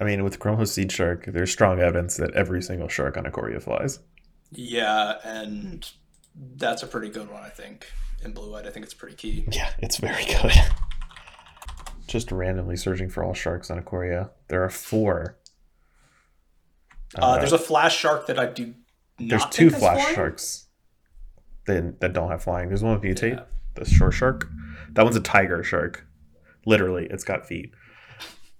I mean, with Chrome Host Seedshark, there's strong evidence that every single shark on Ikoria flies. Yeah, and that's a pretty good one, I think. In blue white, I think it's pretty key. Yeah, it's very good. Just randomly searching for all sharks on Ikoria. There are four. Uh, there's a flash shark that I do. There's not two flash flying. sharks that, that don't have flying. There's one with mutate, Yeah. the shore shark. That one's a tiger shark. Literally, it's got feet.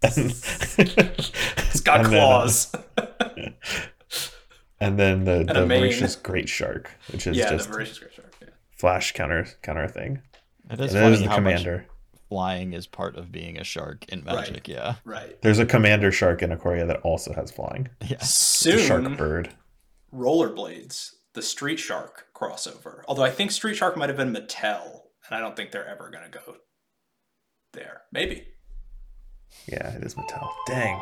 It's got And then, uh, claws. and then the, a the voracious great shark, which is yeah, just the voracious great shark. Yeah. flash counter counter thing. It is And funny there's the how commander. much flying is part of being a shark in Magic. Right. Yeah, Right. There's a commander shark in Ikoria that also has flying. yeah. Soon, shark bird. Rollerblades, the Street Shark crossover. Although I think Street Shark might have been Mattel, and I don't think they're ever going to go there. Maybe. Yeah, it is Mattel. Dang.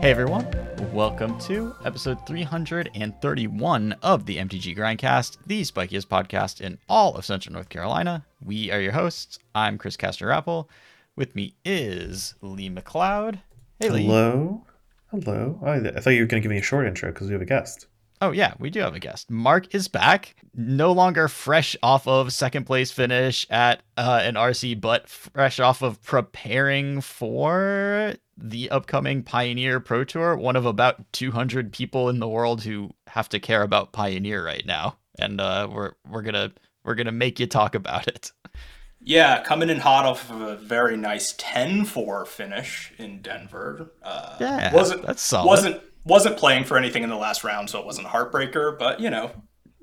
Hey everyone, welcome to episode 331 of the MTG Grindcast, the spikiest podcast in all of Central North Carolina. We are your hosts. I'm Chris Castor Apple. With me is Lee McLeod. Hey Lee. Hello? Hello? Oh, I thought you were going to give me a short intro because we have a guest. Oh yeah, we do have a guest. Mark is back, no longer fresh off of second place finish at uh, an RC, but fresh off of preparing for the upcoming Pioneer Pro Tour. One of about 200 people in the world who have to care about Pioneer right now, and uh, we're we're gonna we're gonna make you talk about it. Yeah, coming in hot off of a very nice 10-4 finish in Denver. Uh, Yeah, wasn't that's solid. wasn't wasn't playing for anything in the last round, so it wasn't a heartbreaker, but you know,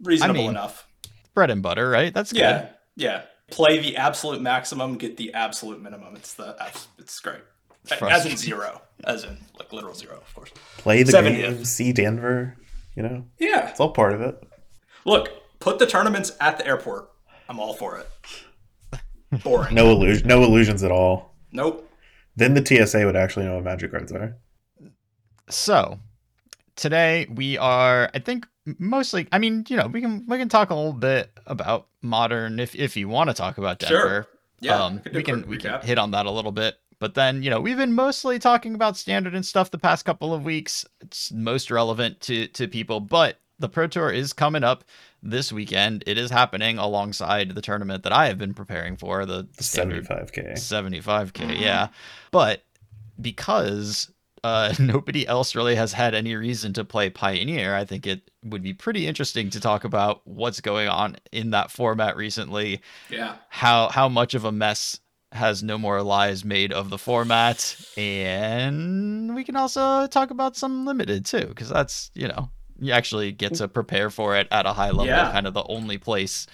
reasonable mean, enough. Bread and butter, right? That's good. Yeah, yeah. Play the absolute maximum, get the absolute minimum. It's the it's great. As in zero, as in like literal zero, of course. Play the 70th. game, see Denver. You know, Yeah. it's all part of it. Look, put the tournaments at the airport. I'm all for it. Boring. No illusion, no illusions at all. Nope. Then the TSA would actually know what magic cards are. So today we are, I think, mostly. I mean, you know, we can we can talk a little bit about modern if if you want to talk about Sure. Denver. Yeah. um, we can quick we can hit on that a little bit. But then, you know, we've been mostly talking about standard and stuff the past couple of weeks. It's most relevant to to people, but the Pro Tour is coming up this weekend. It is happening alongside the tournament that I have been preparing for, the, The 75k. 75k yeah but because uh, nobody else really has had any reason to play pioneer i think it would be pretty interesting to talk about what's going on in that format recently Yeah. how how much of a mess has no more lies made of the format and we can also talk about some limited too because that's you know you actually get to prepare for it at a high level Yeah. kind of the only place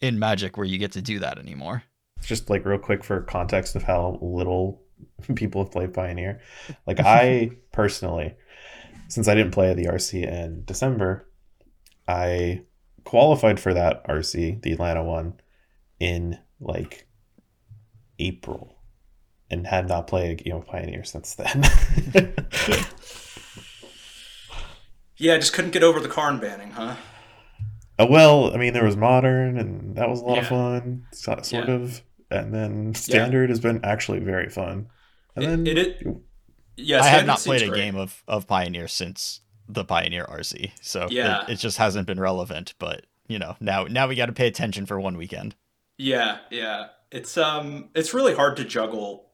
in magic where you get to do that anymore Just like real quick for context of how little people have played Pioneer. Like I personally, since I didn't play the RC in December, I qualified for that RC, the Atlanta one, in like April, and had not played a game of Pioneer since then. Yeah, I just couldn't get over the Karn banning, huh? Uh, well, I mean, there was modern, and that was a lot of Yeah. fun, so- sort Yeah. of. And then standard has been actually very fun. And It- then it- it- Yeah, I have not played seems a great. game of, of Pioneer since the Pioneer RC, so Yeah. it, it just hasn't been relevant. But you know, now now we got to pay attention for one weekend. Yeah, yeah. It's um it's really hard to juggle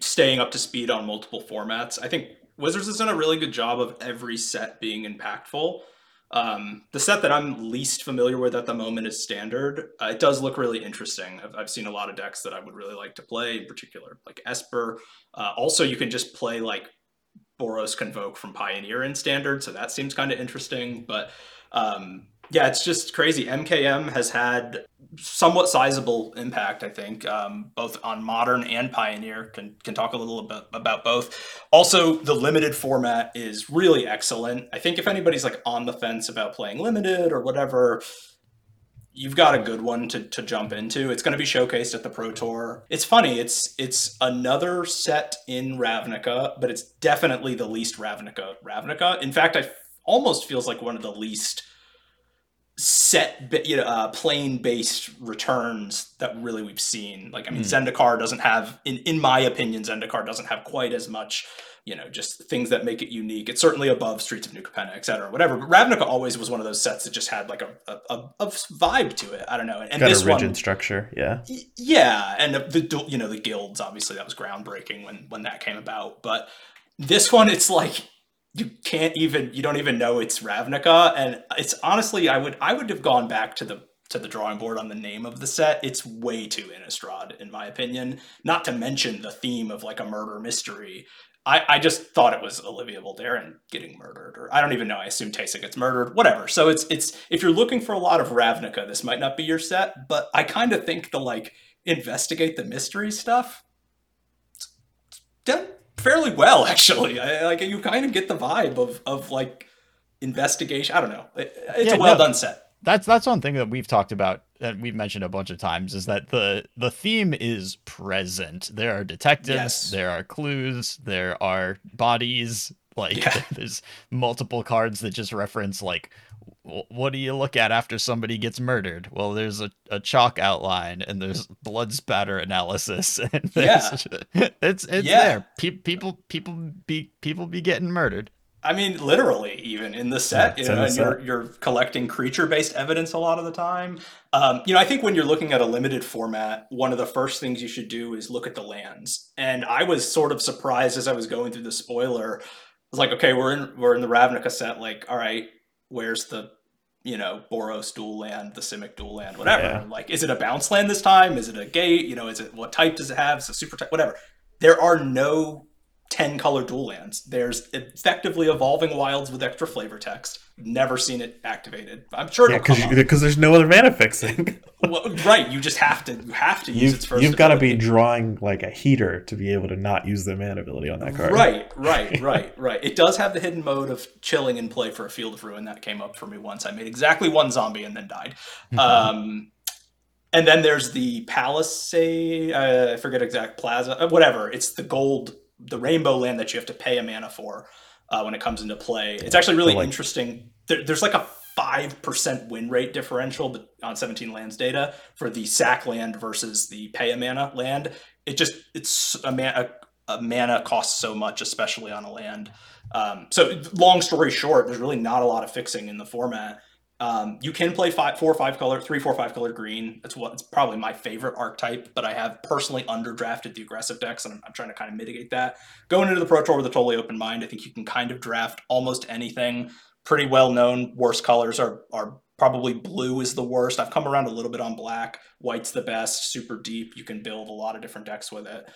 staying up to speed on multiple formats. I think Wizards has done a really good job of every set being impactful. Um, the set that I'm least familiar with at the moment is standard. Uh, it does look really interesting. I've, I've seen a lot of decks that I would really like to play, in particular, like Esper. Uh, also, you can just play like Boros Convoke from Pioneer in standard, so that seems kind of interesting. But um, yeah, it's just crazy. MKM has had somewhat sizable impact, I think, um, both on modern and pioneer. Can can talk a little bit about both. Also, the limited format is really excellent. I think if anybody's like on the fence about playing limited or whatever, you've got a good one to, to jump into. It's going to be showcased at the Pro Tour. It's funny. It's it's another set in Ravnica, but it's definitely the least Ravnica. Ravnica. In fact, I almost feels like one of the least set you know uh, plane based returns that really we've seen. Like i mean mm. zendikar doesn't have in in my opinion zendikar doesn't have quite as much you know just things that make it unique. It's certainly above streets of new capenna et cetera whatever but ravnica always was one of those sets that just had like a, a, a vibe to it. I don't know. And, and Got this a rigid one, structure yeah. Yeah and the, the you know the guilds obviously that was groundbreaking when when that came about but this one it's like you can't even you don't even know it's Ravnica and it's honestly I would I would have gone back to the to the drawing board on the name of the set. It's way too Innistrad in my opinion. Not to mention the theme of like a murder mystery. I, I just thought it was Olivia Voldaren getting murdered, or I don't even know. I assume Teysa gets murdered, whatever. So it's it's if you're looking for a lot of Ravnica, this might not be your set. But I kind of think the like investigate the mystery stuff fairly well actually. I, like you kind of get the vibe of of like investigation. I don't know. It, it's yeah, a well no, done set. That's that's one thing that we've talked about and we've mentioned a bunch of times is that the the theme is present. There are detectives, yes. there are clues, there are bodies. Like yeah. there's multiple cards that just reference like what do you look at after somebody gets murdered? Well, there's a, a chalk outline and there's blood spatter analysis, and yeah. it's it's yeah. there. Pe- people people be people be getting murdered. I mean, literally, even in the set, yeah, you know, and you're you're collecting creature based evidence a lot of the time. Um, you know, I think when you're looking at a limited format, one of the first things you should do is look at the lands. And I was sort of surprised as I was going through the spoiler. I was like, okay, we're in we're in the Ravnica set. Like, all right, where's the you know Boros dual land, the Simic dual land, whatever. Yeah. Like, is it a bounce land this time? Is it a gate? You know, is it what type does it have? Is it super type? Whatever. There are no 10 color dual lands. There's effectively evolving wilds with extra flavor text. Never seen it activated. I'm sure yeah, because there's no other mana fixing. well, right, you just have to you have to use you've, its first. You've got to be drawing like a heater to be able to not use the mana ability on that card. Right, right, right, right. It does have the hidden mode of chilling in play for a field of ruin that came up for me once. I made exactly one zombie and then died. Mm-hmm. Um, and then there's the Palisade, uh, I forget exact plaza, uh, whatever. It's the gold the rainbow land that you have to pay a mana for uh, when it comes into play. It's actually really like, interesting. There, there's like a five percent win rate differential on 17 lands data for the sack land versus the pay a mana land. It just it's a mana a, a mana costs so much, especially on a land. Um, so long story short, there's really not a lot of fixing in the format. Um, you can play five, four, five color, three, four, five color green. That's what it's probably my favorite archetype, but I have personally underdrafted the aggressive decks, and I'm, I'm, trying to kind of mitigate that. Going into the Pro Tour with a totally open mind, I think you can kind of draft almost anything. Pretty well known. Worst colors are are probably blue is the worst. I've come around a little bit on black. White's the best. Super deep. You can build a lot of different decks with it.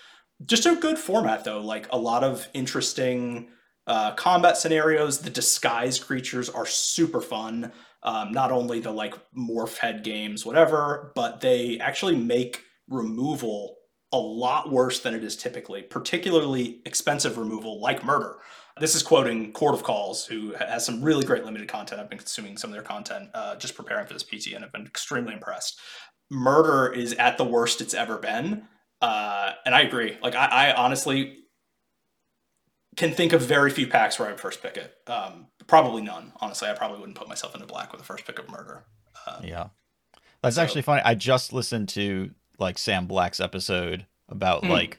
Just a good format though. Like a lot of interesting uh, combat scenarios. The disguise creatures are super fun. Um, not only the like morph head games, whatever, but they actually make removal a lot worse than it is typically, particularly expensive removal like murder. This is quoting Court of Calls, who has some really great limited content. I've been consuming some of their content uh, just preparing for this PT, and I've been extremely impressed. Murder is at the worst it's ever been, uh, and I agree. Like I, I honestly can think of very few packs where I would first pick it. Um, probably none. Honestly, I probably wouldn't put myself into black with the first pick of murder. Um, yeah, that's so. actually funny. I just listened to like Sam Black's episode about mm. like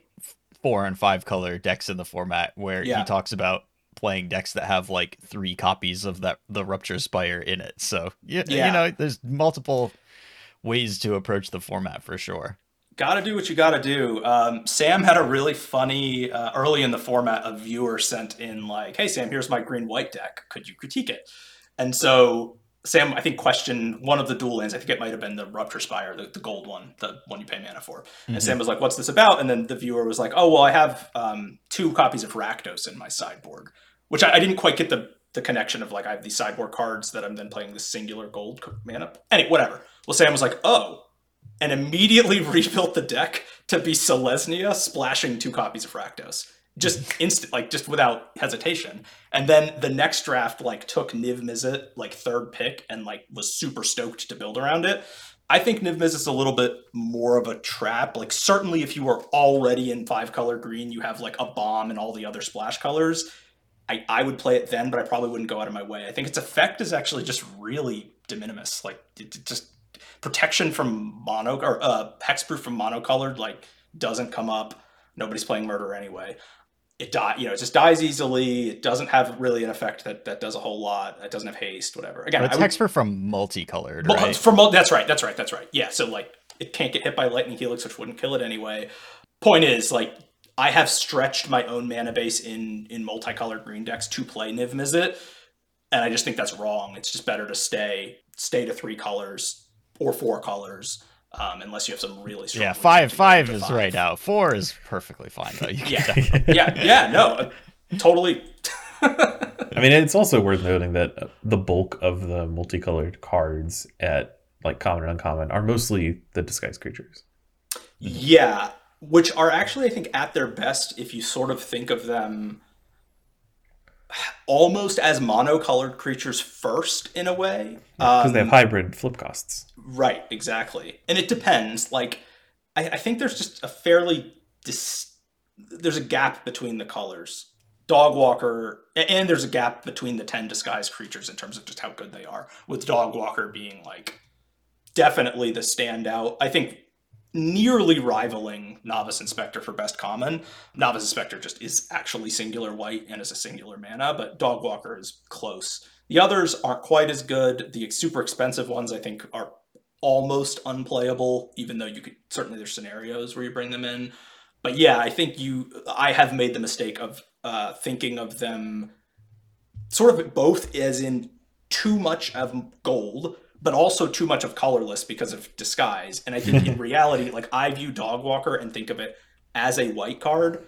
four and five color decks in the format, where yeah. he talks about playing decks that have like three copies of that the Rupture Spire in it. So yeah, yeah. you know, there's multiple ways to approach the format for sure. Got to do what you got to do. Um, Sam had a really funny uh, early in the format. A viewer sent in like, "Hey Sam, here's my green white deck. Could you critique it?" And so Sam, I think, questioned one of the dual lands. I think it might have been the Rupture Spire, the, the gold one, the one you pay mana for. Mm-hmm. And Sam was like, "What's this about?" And then the viewer was like, "Oh well, I have um, two copies of Rakdos in my sideboard," which I, I didn't quite get the the connection of like I have these sideboard cards that I'm then playing this singular gold mana. Anyway, whatever. Well, Sam was like, "Oh." And immediately rebuilt the deck to be Selesnya splashing two copies of Rakdos. Just instant, like just without hesitation. And then the next draft, like took Niv Mizzet, like third pick, and like was super stoked to build around it. I think Niv Mizzet is a little bit more of a trap. Like certainly if you are already in five color green, you have like a bomb and all the other splash colors. I, I would play it then, but I probably wouldn't go out of my way. I think its effect is actually just really de minimis. Like it, it just protection from mono or uh, hexproof from monocolored like doesn't come up. Nobody's playing murder anyway. It die you know it just dies easily. It doesn't have really an effect that that does a whole lot. It doesn't have haste whatever. Again But it's would- Hexproof from multicolored, right? from that's right that's right that's right. Yeah so like it can't get hit by lightning helix which wouldn't kill it anyway. Point is like i have stretched my own mana base in in multicolored green decks to play niv mizzet and i just think that's wrong. It's just better to stay stay to three colors or four colors um, unless you have some really strong yeah, five five is five. right now. Four is perfectly fine though. You Yeah. definitely- yeah yeah no uh, totally I mean, it's also worth noting that uh, the bulk of the multicolored cards at like common and uncommon are mostly the disguised creatures. Yeah, which are actually, I think, at their best if you sort of think of them almost as monocolored creatures first, in a way. Because they Um, have hybrid flip costs. Right, exactly. And it depends. Like, I, I think there's just a fairly dis- there's a gap between the colors. dog walker and there's a gap between the ten disguised creatures in terms of just how good they are. With dog walker being like definitely the standout. I think nearly rivaling Novice Inspector for best common. Novice Inspector just is actually singular white and is a singular mana, but Dogwalker is close. The others aren't quite as good. The super expensive ones, I think, are almost unplayable, even though you could certainly there's scenarios where you bring them in. But yeah, I think you I have made the mistake of uh, thinking of them sort of both as in too much of gold, but also too much of colorless because of disguise. And I think in reality, like I view Dog Walker and think of it as a white card.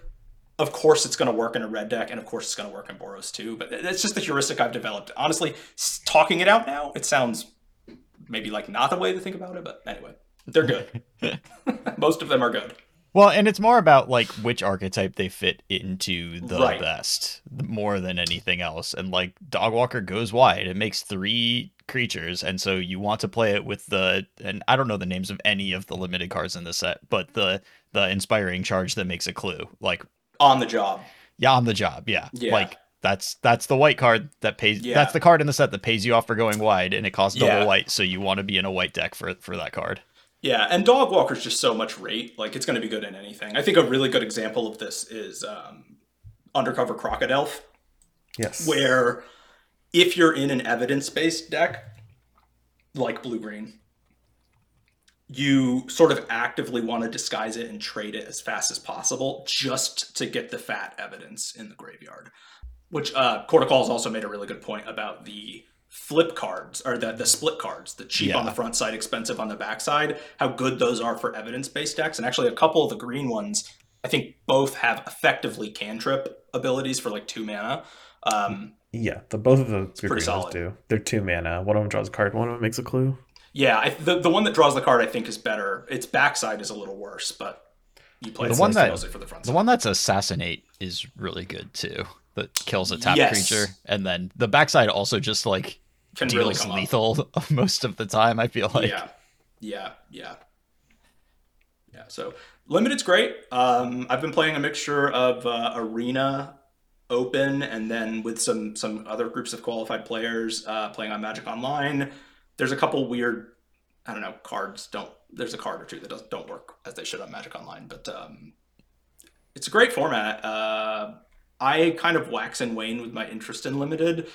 Of course, it's going to work in a red deck, and of course, it's going to work in Boros too. But that's just the heuristic I've developed. Honestly, talking it out now, it sounds maybe like not the way to think about it. But anyway, they're good. Most of them are good. Well, and it's more about like which archetype they fit into the Right. best more than anything else. And like Dogwalker goes wide. It makes three creatures, and so you want to play it with the and I don't know the names of any of the limited cards in the set, but the the inspiring charge that makes a clue. Like On the job. yeah, on the job, yeah. Yeah. Like that's that's the white card that pays Yeah. that's the card in the set that pays you off for going wide and it costs double Yeah. white, so you want to be in a white deck for for that card. Yeah, and Dogwalker's just so much rate. Like it's going to be good in anything. I think a really good example of this is um, Undercover Crocodelf, Yes. where if you're in an evidence-based deck like blue green, you sort of actively want to disguise it and trade it as fast as possible just to get the fat evidence in the graveyard. Which uh Cortical's also made a really good point about the flip cards or the, the split cards, the cheap on the front side, expensive on the back side, how good those are for evidence-based decks. And actually a couple of the green ones, I think both have effectively cantrip abilities for like two mana. Um Yeah, the both of the good pretty green ones solid. do. They're two mana. One of them draws a card. One of them makes a clue. Yeah, I, the the one that draws the card I think is better. Its backside is a little worse, but you play The it one that- mostly for the front The side. one that's assassinate is really good too. That kills a tap Yes. creature, and then the backside also just like Can really deals up. lethal most of the time. I feel like yeah, yeah, yeah, yeah. So limited's great. Um, I've been playing a mixture of uh, arena, open, and then with some some other groups of qualified players uh, playing on Magic Online. There's a couple weird, I don't know, cards don't. There's a card or two that don't work as they should on Magic Online, but um, it's a great format. Uh, I kind of wax and wane with my interest in limited.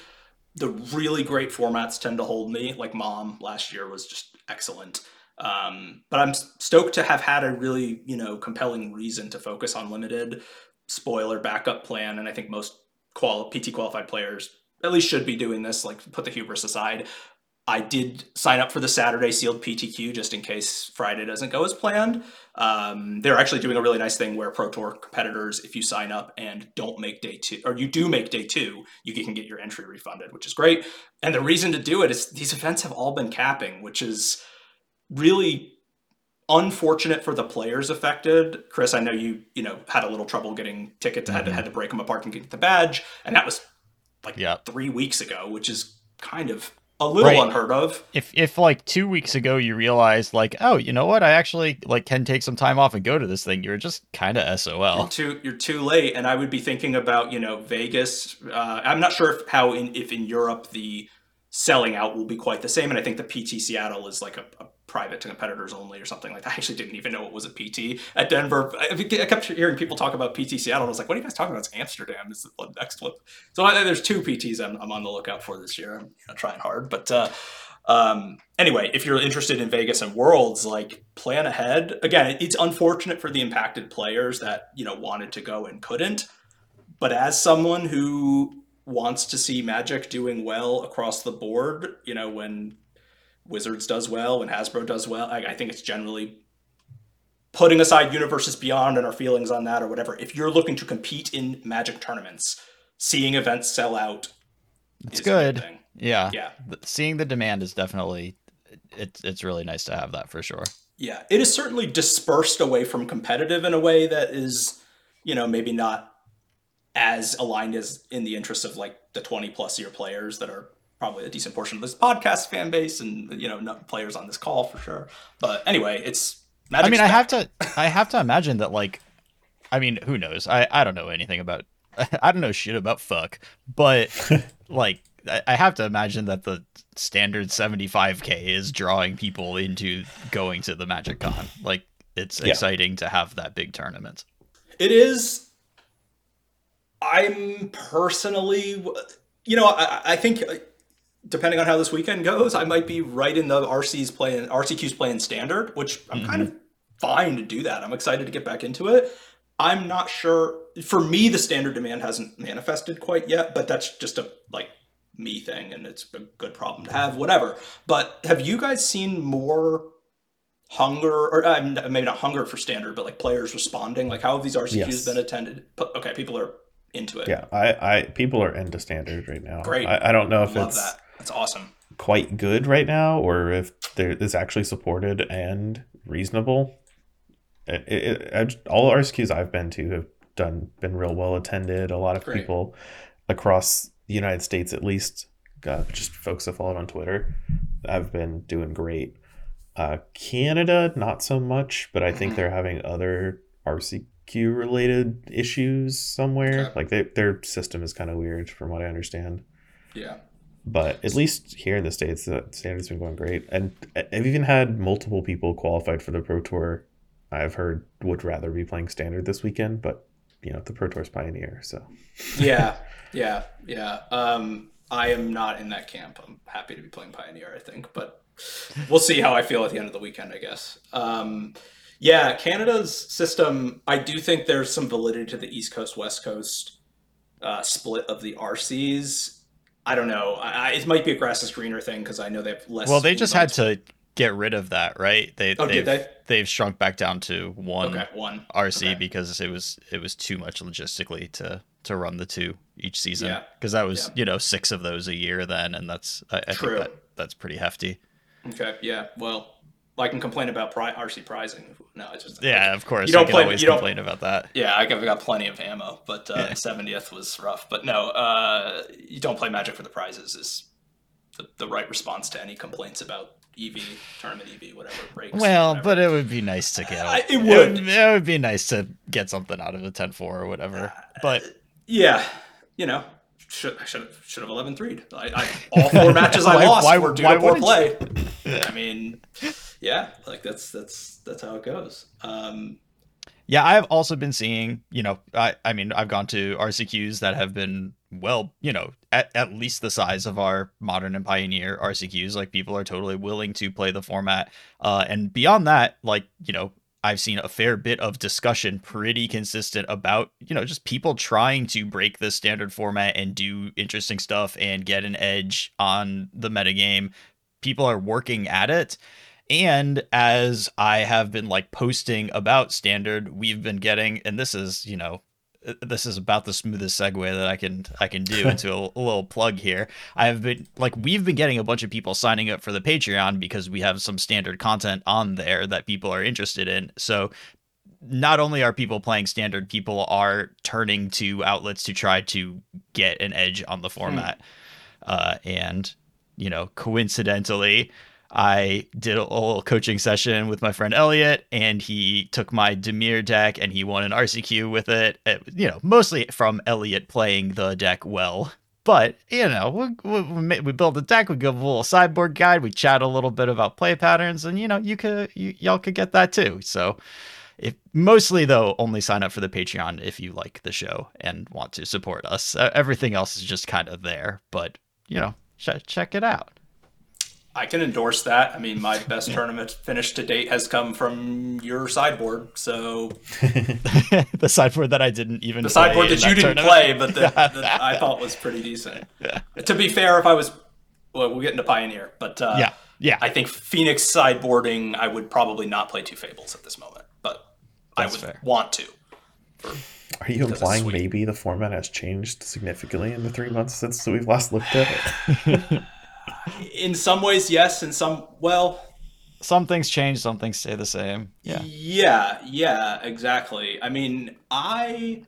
The really great formats tend to hold me. Like Mom last year was just excellent. Um, but I'm stoked to have had a really, you know, compelling reason to focus on limited spoiler backup plan. And I think most qual- PT qualified players at least should be doing this. Like put the hubris aside. I did sign up for the Saturday sealed PTQ just in case Friday doesn't go as planned. Um, they're actually doing a really nice thing where Pro Tour competitors, if you sign up and don't make day two, or you do make day two, you can get your entry refunded, which is great. And the reason to do it is these events have all been capping, which is really unfortunate for the players affected. Chris, I know you you know had a little trouble getting tickets, had to had to break them apart and get the badge, and that was like three weeks ago, which is kind of a little Right. unheard of. If if like two weeks ago you realized like, oh, you know what, I actually like can take some time off and go to this thing, you're just kind of SOL. You're too you're too late, and I would be thinking about you know Vegas. Uh, I'm not sure if how in if in Europe the selling out will be quite the same, and I think the PT Seattle is like a, a private to competitors only or something like that. I actually didn't even know it was a PT at Denver. I, kept hearing people talk about PT Seattle, and I was like, "What are you guys talking about? It's Amsterdam. The next one?" So I, there's two PTs I'm, I'm on the lookout for this year. I'm you know, trying hard, but. Uh, um, anyway, if you're interested in Vegas and Worlds, like plan ahead. Again, it's unfortunate for the impacted players that you know wanted to go and couldn't. But as someone who wants to see Magic doing well across the board, you know, when Wizards does well, when Hasbro does well, I, I think it's generally putting aside Universes Beyond and our feelings on that or whatever. If you're looking to compete in Magic tournaments, seeing events sell out It's is good good. Yeah. Yeah. Seeing the demand is definitely it's it's really nice to have that for sure. Yeah, it is certainly dispersed away from competitive in a way that is, you know, maybe not as aligned as in the interest of like the 20 plus year players that are probably a decent portion of this podcast fan base and, you know, not players on this call for sure. But anyway, it's I mean, Magic's I back. have to I have to imagine that like I mean, who knows? I I don't know anything about I don't know shit about fuck, but like I I have to imagine that the standard 75k is drawing people into going to the Magic Con. Like it's Yeah. exciting to have that big tournament. It is. I'm personally, you know, I, I think depending on how this weekend goes, I might be right in the RC's playing RCQ's playing standard, which I'm kind of fine to do that. I'm excited to get back into it. I'm not sure. For me, the standard demand hasn't manifested quite yet, but that's just a like me thing, and it's a good problem to have. Whatever. But have you guys seen more? hunger or uh, maybe not hunger for standard but like players responding like how have these rcqs Yes. been attended okay people are into it Yeah, I, I people are into standard right now. Great. I, I don't know if love it's that that's awesome quite good right now or if there is actually supported and reasonable. It, it, it, all RSQs I've been to have done been real well attended. A lot of Great. people across the United States, at least, uh, just folks that follow on Twitter, I've been doing great. Uh, Canada, not so much, but I think Mhm. they're having other RCQ related issues somewhere. Okay. Like they, their system is kind of weird, from what I understand yeah but at least here in the states the standard's been going great. And i've even had multiple people qualified for the pro tour. I've heard would rather be playing standard this weekend but you know the pro tour's pioneer so. Yeah yeah yeah. Um i am not in that camp. I'm happy to be playing pioneer i think but we'll see how i feel at the end of the weekend i guess. Um yeah canada's system i do think there's some validity to the east coast west coast uh, split of the rcs i don't know I, I, it might be a grass is greener thing because i know they have less Well, they just had to get rid of that, right? They oh they've, they they've shrunk back down to one okay one RC Okay. because it was it was too much logistically to to run the two each season Yeah. because that was Yeah. you know six of those a year then and that's I, I True. think that that's pretty hefty. okay yeah well I can complain about pri- RC pricing. No, it's just Yeah, of course. You don't play- always you don't- complain about that. Yeah, I got, plenty of ammo, but uh, Yeah. 70th was rough. But no, uh, you don't play Magic for the prizes is the, the right response to any complaints about EV, tournament EV, whatever breaks. Well, whatever. but it would be nice to get. I- it It would. would. It would be nice to get something out of a 10-4 or whatever. But yeah, you know, should I should have should have 11 3 I, I, all four matches I Why- lost why- were due why to poor play. I mean, yeah, like that's that's that's how it goes. Um, Yeah, I've also been seeing, you know, I, I mean, I've gone to RCQs that have been, well, you know, at, at least the size of our modern and pioneer RCQs. Like, people are totally willing to play the format. Uh, and beyond that, like, you know, I've seen a fair bit of discussion pretty consistent about, you know, just people trying to break the standard format and do interesting stuff and get an edge on the metagame. People are working at it. And as I have been like posting about standard, we've been getting, and this is, you know, uh, this is about the smoothest segue that I can I can do into a, a little plug here. I have been like we've been getting a bunch of people signing up for the Patreon because we have some standard content on there that people are interested in. So not only are people playing standard, people are turning to outlets to try to get an edge on the format. Uh, and you know, coincidentally, I did a little coaching session with my friend Elliot, and he took my Dimir deck and he won an RCQ with it. it you know, mostly from Elliot playing the deck well. But you know, we, we, we build a deck, we give a little sideboard guide, we chat a little bit about play patterns, and you know, you could you, y'all could get that too. So, if mostly though, only sign up for the Patreon if you like the show and want to support us. Uh, everything else is just kind of there, but you know, ch- check it out. I can endorse that. I mean, my best tournament finish to date has come from your sideboard. So the sideboard that I didn't even the sideboard that, that you didn't tournament. play, but that, that I thought was pretty decent. Yeah. To be fair, if I was, well, we'll get into Pioneer, but uh, yeah, yeah, I think Phoenix sideboarding, I would probably not play two Fables at this moment, but That's I would fair. want to. Are you it's implying maybe the format has changed significantly in the three months since we've last looked at it? In some ways, yes. In some, well, some things change, some things stay the same. Yeah, Yeah, yeah, exactly. I mean, I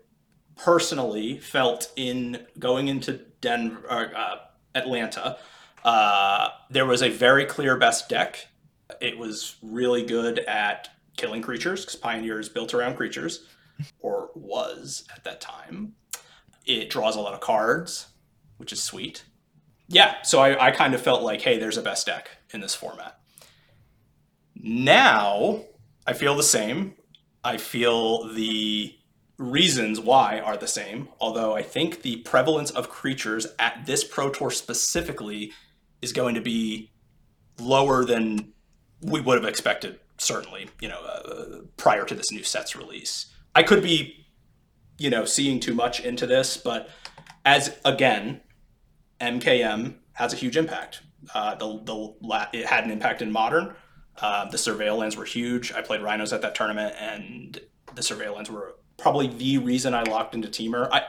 personally felt in going into Denver, or, uh, Atlanta, uh, there was a very clear best deck. It was really good at killing creatures because Pioneer is built around creatures, or was at that time. It draws a lot of cards, which is sweet. Yeah, so I, I kind of felt like, hey, there's a best deck in this format. Now I feel the same. I feel the reasons why are the same, although I think the prevalence of creatures at this Pro Tour specifically is going to be lower than we would have expected, certainly, you know, uh, prior to this new set's release. I could be, you know, seeing too much into this, but as again, MKM has a huge impact. Uh, the the it had an impact in modern. Uh, the surveil lands were huge. I played rhinos at that tournament, and the surveil lands were probably the reason I locked into Temur. I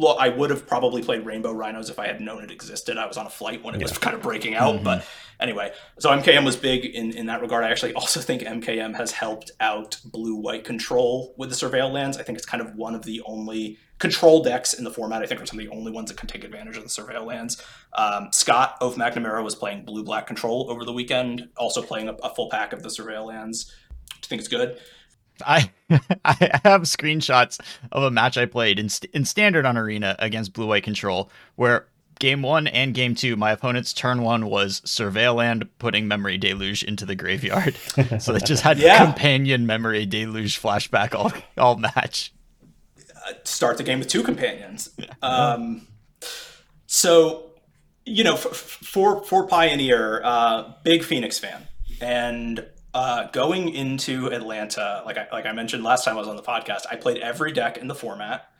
well, I would have probably played rainbow rhinos if I had known it existed. I was on a flight when it was kind of breaking out, but anyway, so MKM was big in, in that regard. I actually also think MKM has helped out blue white control with the surveil lands. I think it's kind of one of the only control decks in the format. I think are some of the only ones that can take advantage of the surveil lands. Um, Scott of McNamara was playing blue black control over the weekend, also playing a, a full pack of the surveil lands, which I think is good. I I have screenshots of a match I played in st- in standard on arena against blue white control where game 1 and game 2 my opponent's turn 1 was surveil land putting memory deluge into the graveyard. so they just had Yeah. companion memory deluge flashback all all match. start the game with two companions. Um, so, you know, for for, for Pioneer, uh, big Phoenix fan, and uh, going into Atlanta, like I, like I mentioned last time I was on the podcast, I played every deck in the format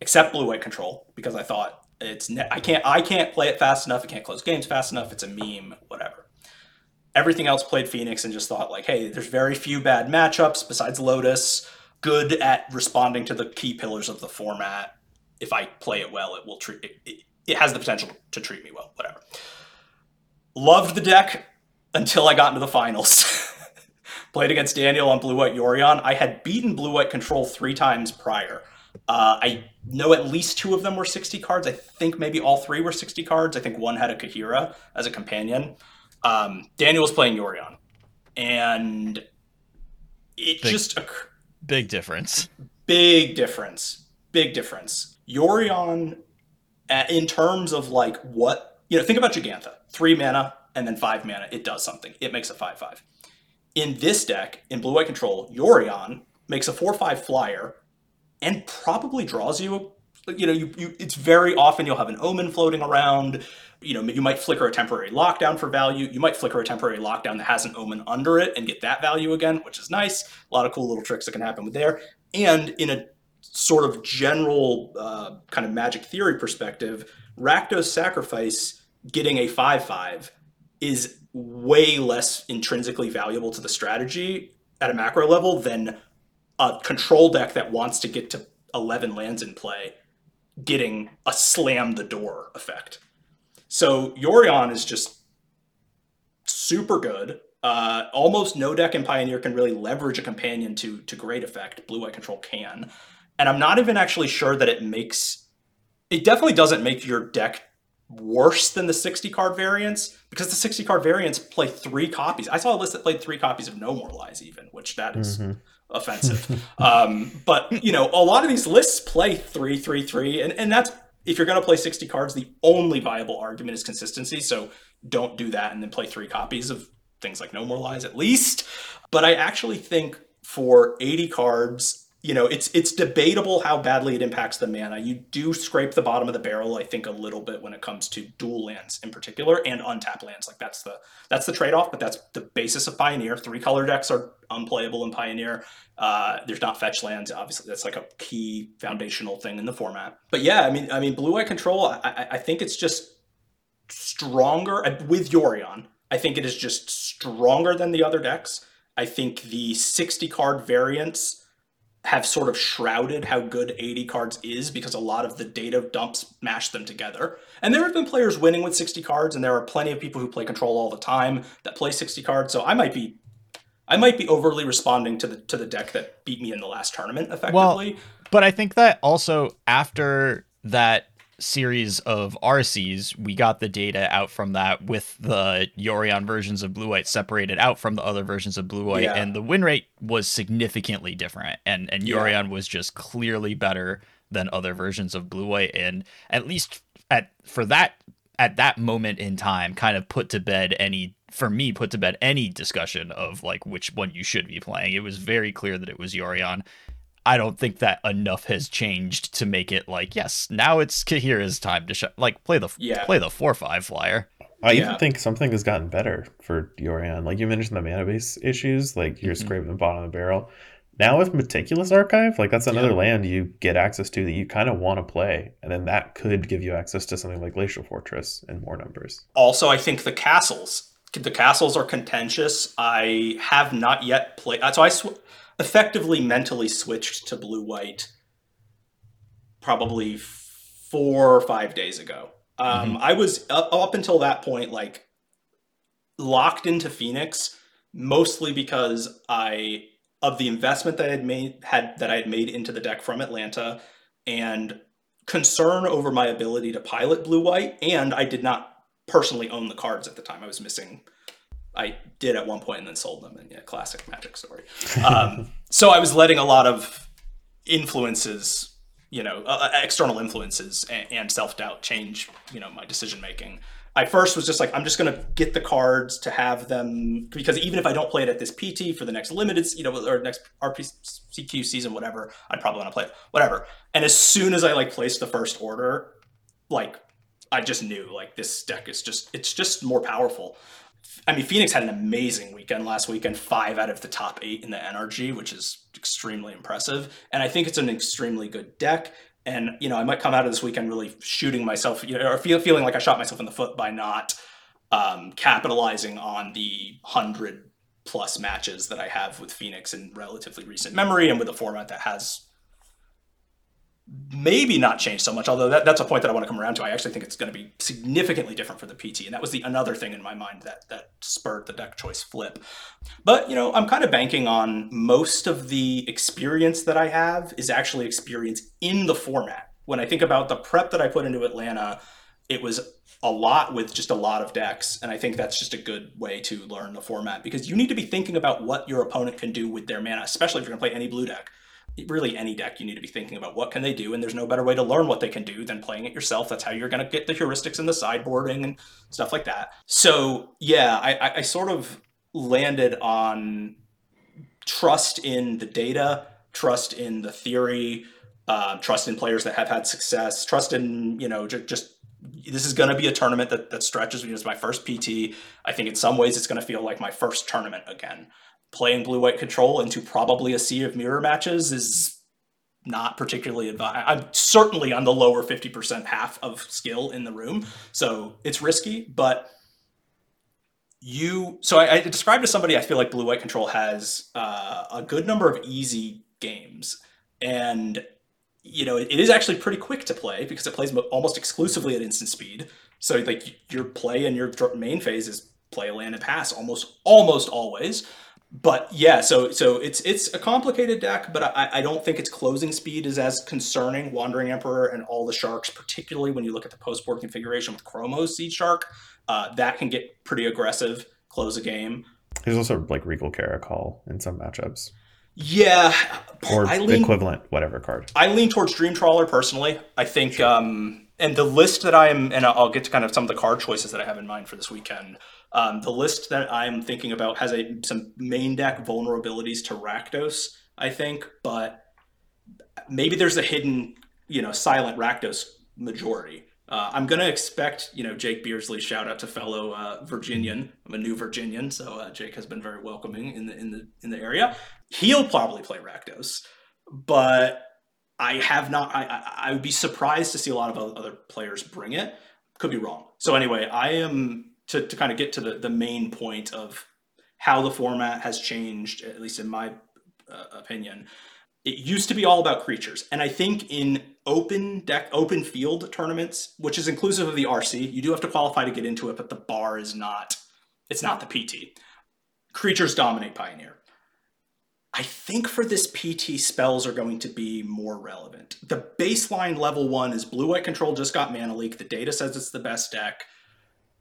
except Blue White Control because I thought it's ne- I can't I can't play it fast enough. I can't close games fast enough. It's a meme, whatever. Everything else played Phoenix and just thought like, hey, there's very few bad matchups besides Lotus. Good at responding to the key pillars of the format. If I play it well, it will treat it, it, it has the potential to treat me well. Whatever. Loved the deck until I got into the finals. Played against Daniel on Blue White Yorion. I had beaten Blue White Control three times prior. Uh, I know at least two of them were 60 cards. I think maybe all three were 60 cards. I think one had a Kaheera as a companion. Um, Daniel was playing Yorion. And it Big- just occurred Big difference. big difference big difference yorion uh, in terms of like what you know think about Jegantha three mana and then five mana it does something it makes a five five in this deck in blue white control yorion makes a four five flyer and probably draws you you know you, you it's very often you'll have an omen floating around. You know you might flicker a temporary lockdown for value. You might flicker a temporary lockdown that has an omen under it and get that value again which is nice. A lot of cool little tricks that can happen with there. And in a sort of general uh, kind of magic theory perspective rakdos sacrifice getting a 5-5 is way less intrinsically valuable to the strategy at a macro level than a control deck that wants to get to 11 lands in play getting a slam the door effect. So Yorion is just super good. Uh, almost no deck in Pioneer can really leverage a companion to to great effect. Blue White Control can, and I'm not even actually sure that it makes. It definitely doesn't make your deck worse than the 60 card variants because the 60 card variants play three copies. I saw a list that played three copies of No More Lies, even, which that is Mm-hmm. offensive. um, but you know, a lot of these lists play three, three, three, and and that's if you're going to play 60 cards, the only viable argument is consistency. So don't do that and then play three copies of things like No More Lies at least. But I actually think for 80 cards, you know, it's it's debatable how badly it impacts the mana. You do scrape the bottom of the barrel, I think, a little bit when it comes to dual lands in particular and untap lands. Like that's the that's the trade-off, but that's the basis of Pioneer. Three color decks are unplayable in Pioneer. Uh, there's not fetch lands. Obviously, that's like a key foundational thing in the format. But yeah, I mean, I mean, blue white control. I, I, I think it's just stronger uh, with Yorion. I think it is just stronger than the other decks. I think the 60 card variants have sort of shrouded how good 80 cards is because a lot of the data dumps mash them together. And there have been players winning with 60 cards, and there are plenty of people who play control all the time that play 60 cards. So I might be I might be overly responding to the to the deck that beat me in the last tournament effectively. But I think that also after that series of RCs, we got the data out from that with the Yorion versions of Blue White separated out from the other versions of Blue White, Yeah. and the win rate was significantly different. And and Yeah. Yorion was just clearly better than other versions of Blue White, and at least at for that at that moment in time, kind of put to bed any for me put to bed any discussion of like which one you should be playing. It was very clear that it was Yorion. I don't think that enough has changed to make it like yes, now it's Kaheera's time to sh- like play the Yeah. play the four five flyer. I Yeah. even think something has gotten better for Yorion. Like you mentioned the mana base issues, like you're Mhm. scraping the bottom of the barrel. Now with Meticulous Archive, like that's another Yeah. land you get access to that you kind of want to play, and then that could give you access to something like Glacial Fortress in more numbers. Also, I think the castles, the castles are contentious. I have not yet played, so I sw- effectively mentally switched to blue white probably four or five days ago. Um, I was up, up until that point like locked into Phoenix, mostly because I of the investment that I had made had that I had made into the deck from Atlanta, and concern over my ability to pilot blue white, and I did not personally own the cards at the time. I was missing. I did at one point and then sold them, and yeah, classic Magic story. Um, so I was letting a lot of influences, you know, uh, external influences and, and self doubt change, you know, my decision making. I first was just like, I'm just gonna get the cards to have them because even if I don't play it at this PT for the next limited, you know, or next RPCQ season, whatever, I'd probably want to play it, whatever. And as soon as I like placed the first order, like I just knew like this deck is just it's just more powerful. I mean, Phoenix had an amazing weekend last weekend, five out of the top eight in the NRG, which is extremely impressive. And I think it's an extremely good deck. And you know, I might come out of this weekend really shooting myself, you know, or feel, feeling like I shot myself in the foot by not um, capitalizing on the hundred plus matches that I have with Phoenix in relatively recent memory, and with a format that has maybe not changed so much. Although that, that's a point that I want to come around to. I actually think it's going to be significantly different for the PT, and that was the another thing in my mind that that spurred the deck choice flip. But you know, I'm kind of banking on most of the experience that I have is actually experience in the format. When I think about the prep that I put into Atlanta, it was a lot with just a lot of decks, and I think that's just a good way to learn the format because you need to be thinking about what your opponent can do with their mana, especially if you're going to play any blue deck really any deck you need to be thinking about what can they do and there's no better way to learn what they can do than playing it yourself. That's how you're going to get the heuristics and the sideboarding and stuff like that. So yeah I, I, sort of landed on trust in the data trust in the theory uh, trust in players that have had success trust in you know ju- just this is going to be a tournament that, that stretches me as my first pt i think in some ways it's going to feel like my first tournament again playing blue white control into probably a sea of mirror matches is not particularly advised. I'm certainly on the lower 50% half of skill in the room. So it's risky, but you. So I, I described to somebody, I feel like blue white control has uh, a good number of easy games. And, you know, it, it is actually pretty quick to play because it plays mo- almost exclusively at instant speed. So, like, your play and your main phase is play land and pass almost almost always but yeah, so so it's it's a complicated deck, but I, I don't think its closing speed is as concerning. Wandering Emperor and all the sharks, particularly when you look at the post board configuration with Chrome Host Seedshark, uh, that can get pretty aggressive, close a game. There's also like Regal Caracol in some matchups. Yeah, Or I lean equivalent, whatever card. I lean towards Dream Trawler personally. I think, um, and the list that I am, and I'll get to kind of some of the card choices that I have in mind for this weekend. Um, the list that I'm thinking about has a some main deck vulnerabilities to Rakdos, I think, but maybe there's a hidden, you know, silent Rakdos majority. Uh, I'm gonna expect, you know, Jake Beersley. Shout out to fellow uh, Virginian. I'm a new Virginian, so uh, Jake has been very welcoming in the in the in the area. He'll probably play Rakdos, but I have not. I, I would be surprised to see a lot of other players bring it. Could be wrong. So anyway, I am to to kind of get to the the main point of how the format has changed, at least in my uh, opinion. It used to be all about creatures, and I think in open deck, open field tournaments, which is inclusive of the RC, you do have to qualify to get into it, but the bar is not. It's not the PT. Creatures dominate Pioneer. I think for this PT, spells are going to be more relevant. The baseline level one is blue white control just got mana leak. The data says it's the best deck.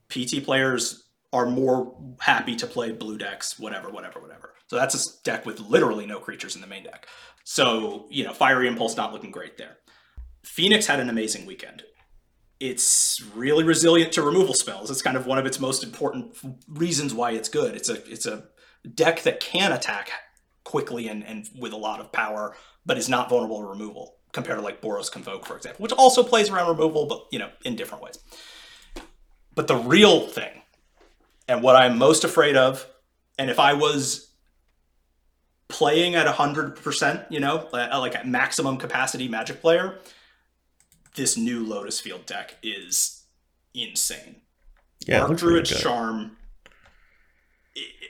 PT players are more happy to play blue decks, whatever, whatever, whatever. So that's a deck with literally no creatures in the main deck. So, you know, Fiery Impulse not looking great there. Phoenix had an amazing weekend. It's really resilient to removal spells. It's kind of one of its most important reasons why it's good. It's a it's a deck that can attack quickly and, and with a lot of power, but is not vulnerable to removal compared to like Boros Convoke, for example, which also plays around removal, but you know, in different ways. But the real thing, and what I'm most afraid of, and if I was playing at 100%, you know, uh, uh, like at maximum capacity magic player, this new Lotus Field deck is insane. Yeah, really Druid's charm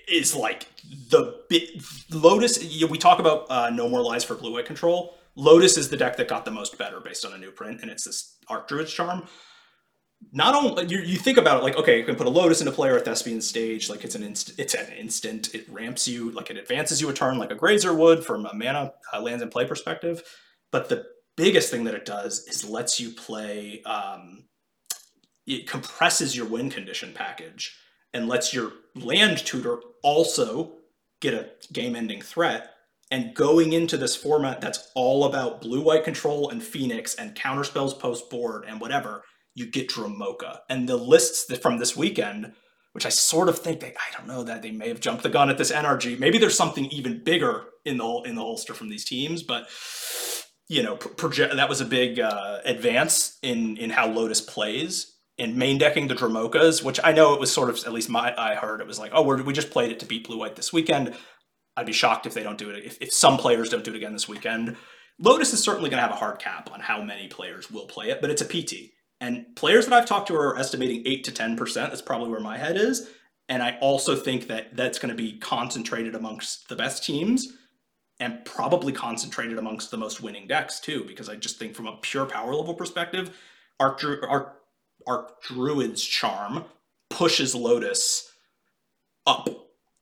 is like the bit Lotus. We talk about uh, no more lies for blue white control. Lotus is the deck that got the most better based on a new print, and it's this Archdruid's charm. Not only you, you think about it like okay, you can put a Lotus into play or a Thespian stage, like it's an instant. It's an instant. It ramps you, like it advances you a turn, like a Grazer would from a mana uh, lands and play perspective. But the biggest thing that it does is lets you play. Um, it compresses your win condition package and lets your land tutor also get a game ending threat. And going into this format that's all about blue white control and Phoenix and counterspells post board and whatever, you get Dromoka. And the lists from this weekend, which I sort of think they, I don't know that they may have jumped the gun at this NRG. Maybe there's something even bigger in the in the holster from these teams, but you know, project that was a big uh, advance in in how Lotus plays in main decking the Dromokas, which I know it was sort of at least my I heard it was like, oh, we just played it to beat blue white this weekend. I'd be shocked if they don't do it if, if some players don't do it again this weekend. Lotus is certainly going to have a hard cap on how many players will play it, but it's a PT. And players that I've talked to are estimating 8 to 10%. That's probably where my head is. And I also think that that's going to be concentrated amongst the best teams and probably concentrated amongst the most winning decks too, because I just think from a pure power level perspective, Arc, Arc, Archdruid's charm pushes Lotus up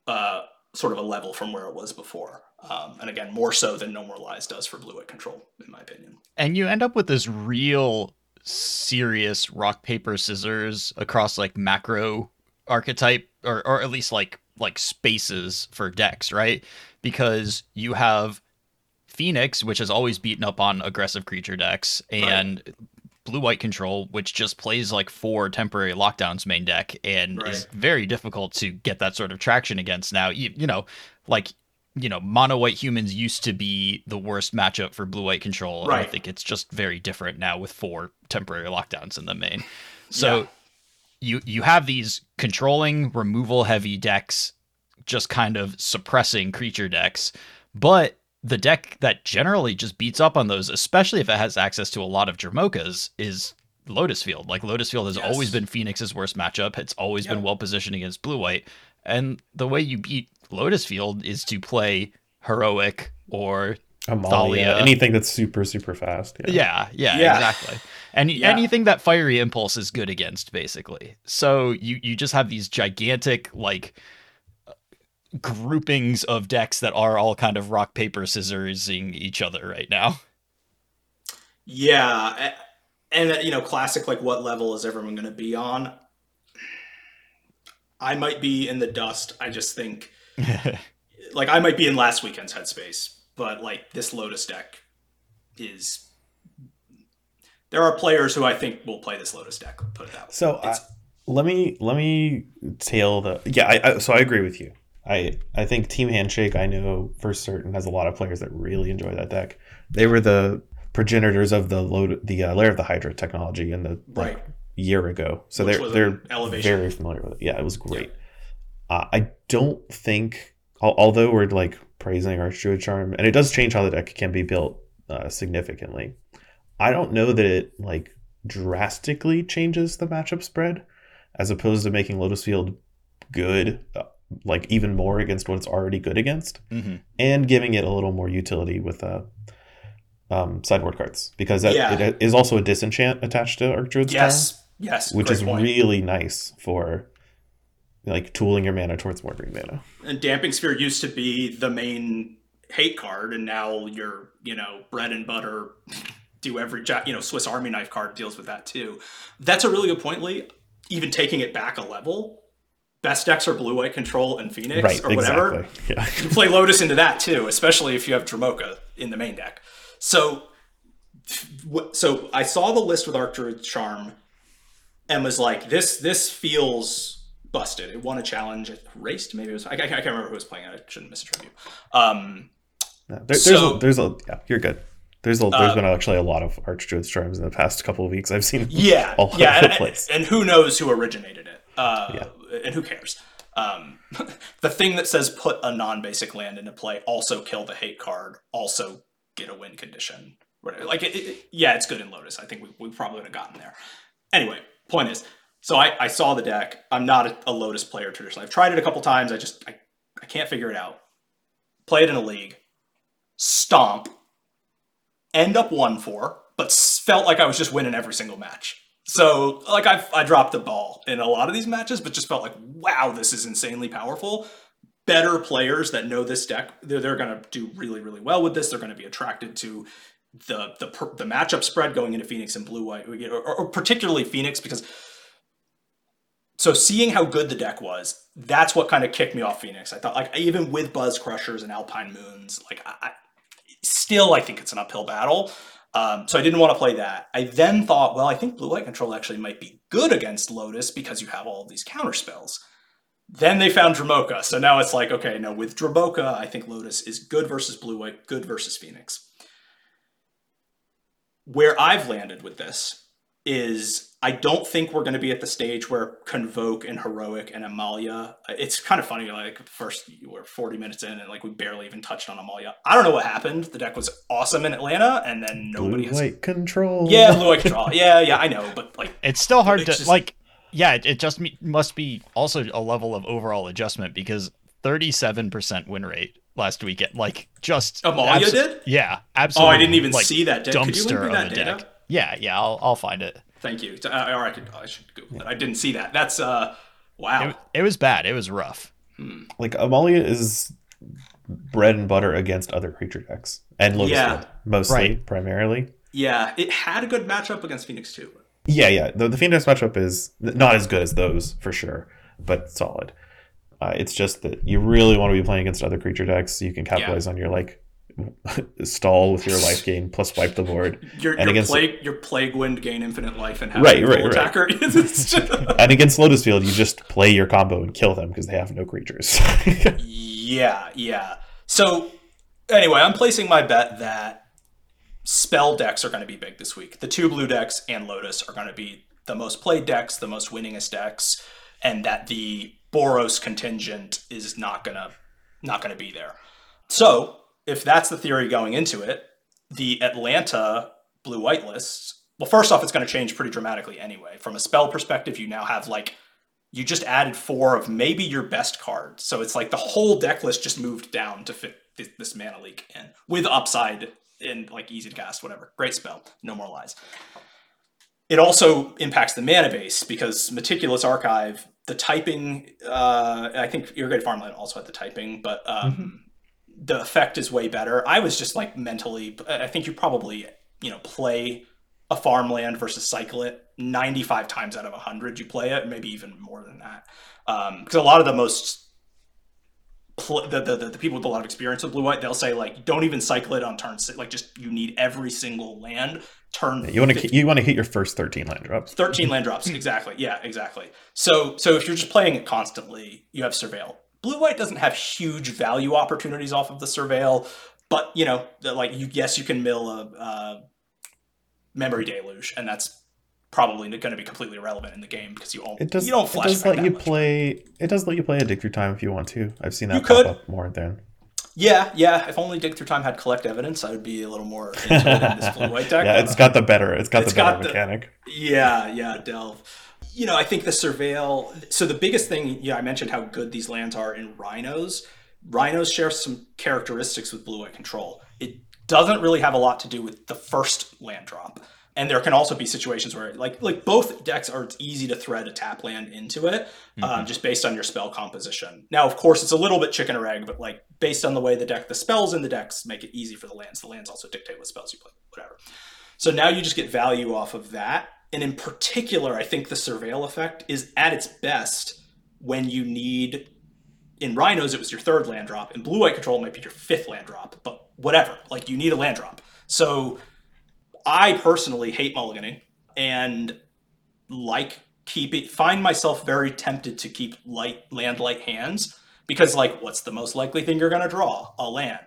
uh, sort of a level from where it was before. Um, and again, more so than No More Lies does for Blue White Control, in my opinion. and you end up with this real serious rock paper scissors across like macro archetype or or at least like like spaces for decks right because you have phoenix which has always beaten up on aggressive creature decks and blue white control which just plays like four temporary lockdowns main deck and is very difficult to get that sort of traction against now you, you know like you know, mono white humans used to be the worst matchup for blue white control. and I think it's just very different now with four temporary lockdowns in the main. So Yeah. you you have these controlling removal heavy decks just kind of suppressing creature decks, but the deck that generally just beats up on those, especially if it has access to a lot of Dromokas, is Lotus Field. Like Lotus Field has Yes. always been Phoenix's worst matchup. It's always Yep. been well positioned against blue white. And the way you beat Lotus Field is to play heroic or Amalia, Thalia. anything that's super super fast. Yeah. yeah, yeah, Yeah. exactly. And Yeah. anything that fiery impulse is good against, basically. So you you just have these gigantic like groupings of decks that are all kind of rock paper scissorsing each other right now. Yeah, and you know, classic like what level is everyone going to be on? I might be in the dust. I just think like I might be in last weekend's headspace, but like this Lotus deck is there are players who I think will play this Lotus deck. Put it that way. So I, let me let me tail the yeah. I, I, so I agree with you. I I think Team Handshake I know for certain has a lot of players that really enjoy that deck. They were the progenitors of the load the uh, Lair of the Hydra technology in the like, right year ago. So Which they're they're elevation. very familiar with it. Yeah, it was great. Uh, I don't think, although we're like praising our Archdruid Charm, and it does change how the deck can be built uh, significantly. I don't know that it like drastically changes the matchup spread, as opposed to making Lotus Field good, uh, like even more against what it's already good against, Mhm. and giving it a little more utility with uh, um, sideboard cards because that Yeah. it is also a disenchant attached to Archdruid's Yes, yes, which is point. really nice for like tooling your mana towards more green mana. and Damping Sphere used to be the main hate card, and now your you know bread and butter do every you know Swiss Army knife card deals with that too. That's a really good point, Lee. Even taking it back a level, best decks are blue white control and Phoenix right, or whatever. exactly. Yeah. You play Lotus into that too, especially if you have Dromoka in the main deck. So, so I saw the list with Archdruid Charm, and was like, this this feels busted. It won a challenge at Raced, maybe it was. I, I can't remember who was playing it. I shouldn't misattribute. Um, Yeah, there- there's So- a, there's a yeah, you're good. There's a, there's Uh, been actually a lot of Archdruid charms in the past couple of weeks. I've seen yeah, all yeah, over and, the place. and who knows who originated it? Uh, Yeah. And who cares? Um, the thing that says put a non-basic land into play, also kill the hate card, also get a win condition. Like, it, it, yeah, it's good in Lotus. I think we, we probably would have gotten there. Anyway, point is, so I, I saw the deck. I'm not a, a Lotus player traditionally. I've tried it a couple times. I just I, I can't figure it out. Play it in a league, stomp, end up one four, but felt like I was just winning every single match. So like I I dropped the ball in a lot of these matches, but just felt like wow, this is insanely powerful. Better players that know this deck, they're, they're going to do really really well with this. They're going to be attracted to the the the matchup spread going into Phoenix and blue white, or, or particularly Phoenix because. So seeing how good the deck was, that's what kind of kicked me off Phoenix. I thought like even with Buzz Crushers and Alpine Moons, like I, I still I think it's an uphill battle. Um, so I didn't want to play that. I then thought, well, I think blue white control actually might be good against Lotus because you have all of these counter spells. Then they found Dromoka. So now it's like, okay, no, with Dromoka, I think Lotus is good versus blue white, good versus Phoenix. Where I've landed with this is I don't think we're going to be at the stage where Convoke and Heroic and Amalia. It's kind of funny, like first we're 40 minutes in and like we barely even touched on Amalia. I don't know what happened. The deck was awesome in Atlanta, and then nobody Blue has. white control. Yeah, blue white control. Yeah, yeah, I know, but like It's still hard It's to just- like. Yeah, it, it just must be also a level of overall adjustment because 37% win rate last weekend, like just Amalia abso- did. Yeah, absolutely. Oh. I didn't even like, see that. Deck. Could you link dumpster me of a data? deck. Yeah, yeah, I'll I'll find it. Thank you. Uh, or I could. I should Google it. I didn't see that. That's uh. Wow. It, it was bad. It was rough. like Amalia is bread and butter against other creature decks and Lotus Yeah. Field, mostly Right. primarily. yeah, it had a good matchup against Phoenix too. Yeah, yeah. The, the Phoenix matchup is not as good as those for sure, but solid. Uh, it's just that you really want to be playing against other creature decks so you can capitalize on your like stall with your life gain plus wipe the board. Your And your against- plague your plague wind gain infinite life and have Right, a right, right. attacker. And against Lotus Field, you just play your combo and kill them because they have no creatures. yeah, yeah. So anyway, I'm placing my bet that spell decks are going to be big this week. The two blue decks and Lotus are going to be the most played decks, the most winningest decks, and that the Boros contingent is not gonna not gonna be there. So if that's the theory going into it, the Atlanta blue white lists. Well, first off, it's going to change pretty dramatically anyway. From a spell perspective, you now have like you just added four of maybe your best cards. So it's like the whole deck list just moved down to fit this, this mana leak in with upside and like easy to cast, whatever. Great spell. No more lies. It also impacts the mana base because Meticulous Archive the typing. Uh, I think Irrigated Farmland also had the typing, but um, mm-hmm. The effect is way better. I was just like mentally. I think you probably you know play a farmland versus cycle it 95 times out of 100 you play it maybe even more than that because um, a lot of the most pl- the, the, the people with a lot of experience with blue white they'll say like don't even cycle it on turn six like just you need every single land turn yeah, you want to you want to hit your first 13 land drops 13 land drops exactly yeah exactly so so if you're just playing it constantly you have surveil blue white doesn't have huge value opportunities off of the surveil but you know like you yes you can mill a, a memory deluge, and that's probably going to be completely irrelevant in the game because you, all, it does, you don't flash. It does let you much. play. It does let you play a dig through time if you want to. I've seen that you pop could. up more than. Yeah, yeah. If only dig through time had collect evidence, I would be a little more into it in this blue white deck. yeah, it's got the better. It's got it's the better got mechanic. The, yeah, yeah. Delve. You know, I think the surveil. So the biggest thing, yeah, I mentioned how good these lands are in rhinos. Rhinos share some characteristics with blue white control. It doesn't really have a lot to do with the first land drop and there can also be situations where like like both decks are it's easy to thread a tap land into it um, mm-hmm. um, just based on your spell composition now of course it's a little bit chicken or egg but like based on the way the deck the spells in the decks make it easy for the lands the lands also dictate what spells you play whatever so now you just get value off of that and in particular i think the surveil effect is at its best when you need in rhinos it was your third land drop. In blue eye control it might be your fifth land drop but whatever like you need a land drop. So I personally hate mulliganing and like keep it find myself very tempted to keep light land light hands because like what's the most likely thing you're going to draw? A land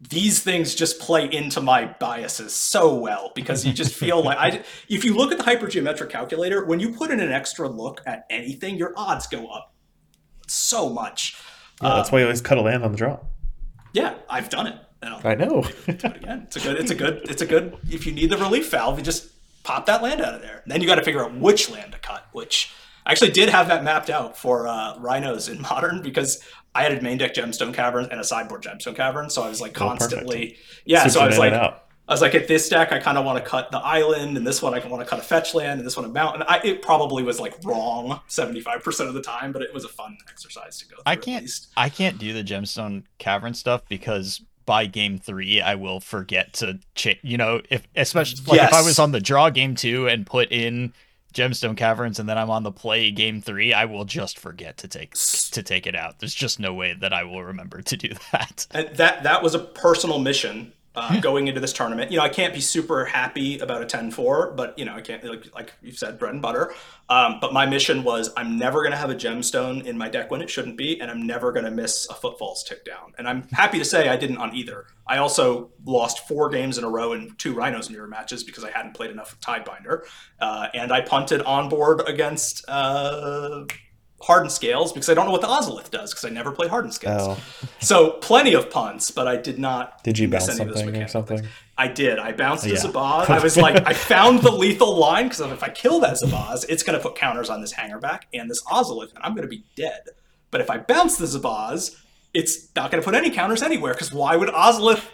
these things just play into my biases so well because you just feel like I if you look at the hypergeometric calculator when you put in an extra look at anything your odds go up so much yeah, that's why you always cut a land on the draw yeah i've done it I know. do it again. It's a good. It's a good. It's a good. If you need the relief valve, you just pop that land out of there. Then you got to figure out which land to cut. Which I actually did have that mapped out for uh, rhinos in modern because I had a main deck gemstone caverns and a sideboard gemstone cavern. So I was like oh, constantly, oh, yeah. so I was like, I was like, at this deck, I kind of want to cut the island, and this one, I can want to cut a fetch land, and this one a mountain. I, it probably was like wrong seventy five percent of the time, but it was a fun exercise to go. Through, I can't, I can't do the gemstone cavern stuff because by game three, I will forget to change. You know, if especially like yes. if I was on the draw game two and put in gemstone caverns and then I'm on the play game three, I will just forget to take to take it out. There's just no way that I will remember to do that. And that that was a personal mission uh, going into this tournament. You know, I can't be super happy about a 10-4, but you know, I can't like like you've said, bread and butter. Um, but my mission was I'm never gonna have a gemstone in my deck when it shouldn't be, and I'm never gonna miss a footfalls tick down. And I'm happy to say I didn't on either. I also lost four games in a row in two Rhinos mirror matches because I hadn't played enough of Tidebinder, uh, and I punted on board against. Uh, hardened scales because I don't know what the Ozolith does because I never played hardened scales. Oh. so plenty of punts, but I did not. Did you bounce something or something? I did. I bounced yeah. a Zabaz. I was like, I found the lethal line because if I kill that Zabaz, it's going to put counters on this Hangerback and this Ozolith, and I'm going to be dead. But if I bounce the Zabaz, it's not going to put any counters anywhere because why would Ozolith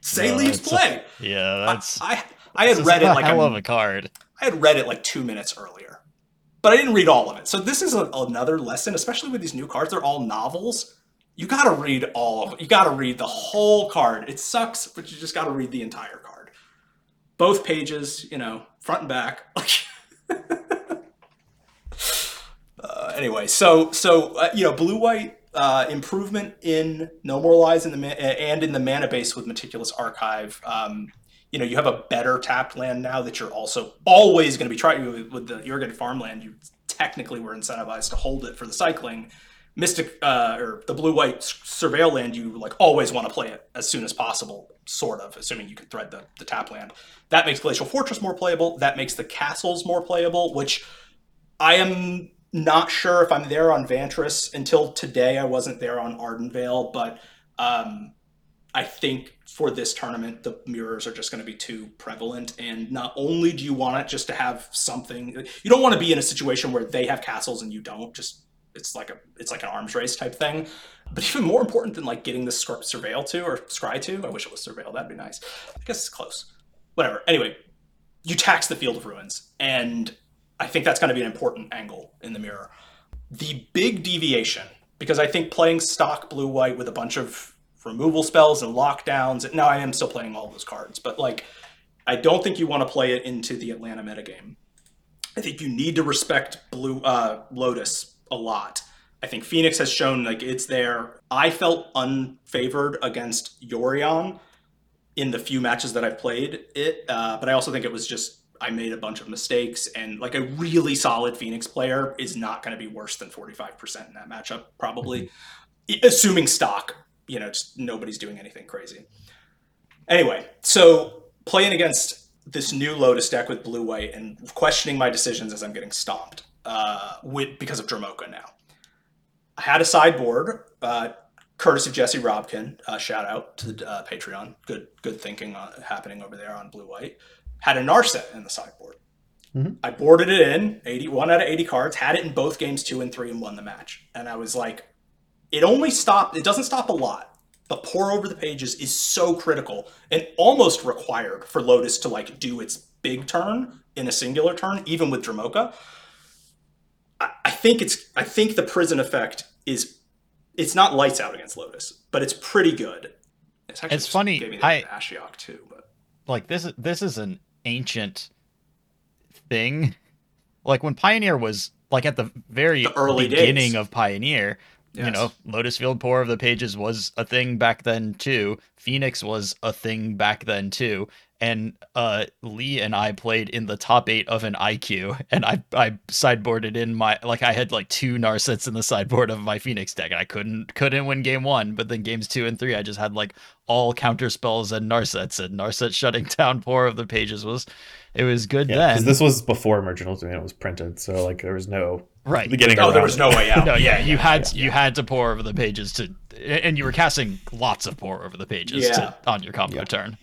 say no, leaves play? A, yeah, that's. I, I, I had read it like hell a, of a card. I had read it like two minutes earlier but I didn't read all of it. So this is a, another lesson, especially with these new cards. They're all novels. You got to read all of it. You got to read the whole card. It sucks, but you just got to read the entire card. Both pages, you know, front and back. uh, anyway, so so uh, you know, blue white uh, improvement in no more lies in the and in the mana base with meticulous archive. Um, you know you have a better tapped land now that you're also always going to be trying with, the irrigated farmland you technically were incentivized to hold it for the cycling. Mystic uh, or the blue white surveil land you like always want to play it as soon as possible sort of assuming you can thread the, the tap land. That makes glacial fortress more playable that makes the castles more playable which i am not sure if i'm there on Vantress. Until today i wasn't there on ardenvale but um, I think for this tournament, the mirrors are just going to be too prevalent. And not only do you want it just to have something, you don't want to be in a situation where they have castles and you don't. Just it's like a it's like an arms race type thing. But even more important than like getting the surveil to or scry to, I wish it was surveil. That'd be nice. I guess it's close. Whatever. Anyway, you tax the field of ruins, and I think that's going to be an important angle in the mirror. The big deviation, because I think playing stock blue white with a bunch of removal spells and lockdowns. Now I am still playing all those cards, but like I don't think you want to play it into the Atlanta metagame. I think you need to respect blue uh, Lotus a lot. I think Phoenix has shown like it's there. I felt unfavored against Yorion in the few matches that I've played it, uh, but I also think it was just I made a bunch of mistakes, and like a really solid Phoenix player is not going to be worse than 45% in that matchup, probably, mm-hmm. assuming stock. You know, just nobody's doing anything crazy. Anyway, so playing against this new Lotus deck with blue white and questioning my decisions as I'm getting stomped uh, with because of Dromoka now. I had a sideboard, uh, courtesy of Jesse Robkin. Uh, shout out to the uh, Patreon. Good, good thinking on, happening over there on blue white had a Narset in the sideboard. Mm-hmm. I boarded it in, 81 out of 80 cards, had it in both games two and three, and won the match. And I was like, it only stopped, it doesn't stop a lot. But Pore Over the Pages is so critical and almost required for Lotus to like do its big turn in a singular turn, even with Dromoka. I, I think it's I think the prison effect is it's not lights out against Lotus, but it's pretty good. It's, it's funny. I Ashiok too, but like this is this is an ancient thing. Like when Pioneer was like at the very the early beginning days. of Pioneer, yes. you know, Lotus Field Pore Over the Pages was a thing back then too. Phoenix was a thing back then too and uh, Lee and I played in the top eight of an IQ, and I I sideboarded in my like I had like two Narsets in the sideboard of my Phoenix deck, and I couldn't couldn't win game one, but then games two and three I just had like all counter spells and Narsets, and Narset shutting down four of the pages was it was good yeah, then. Because this was before Emergent Domain was printed, so like there was no right getting. Oh, there was no way out. no, yeah, you had yeah. you had to Pore Over the Pages to, and you were casting lots of Pore Over the Pages yeah. to, on your combo turn.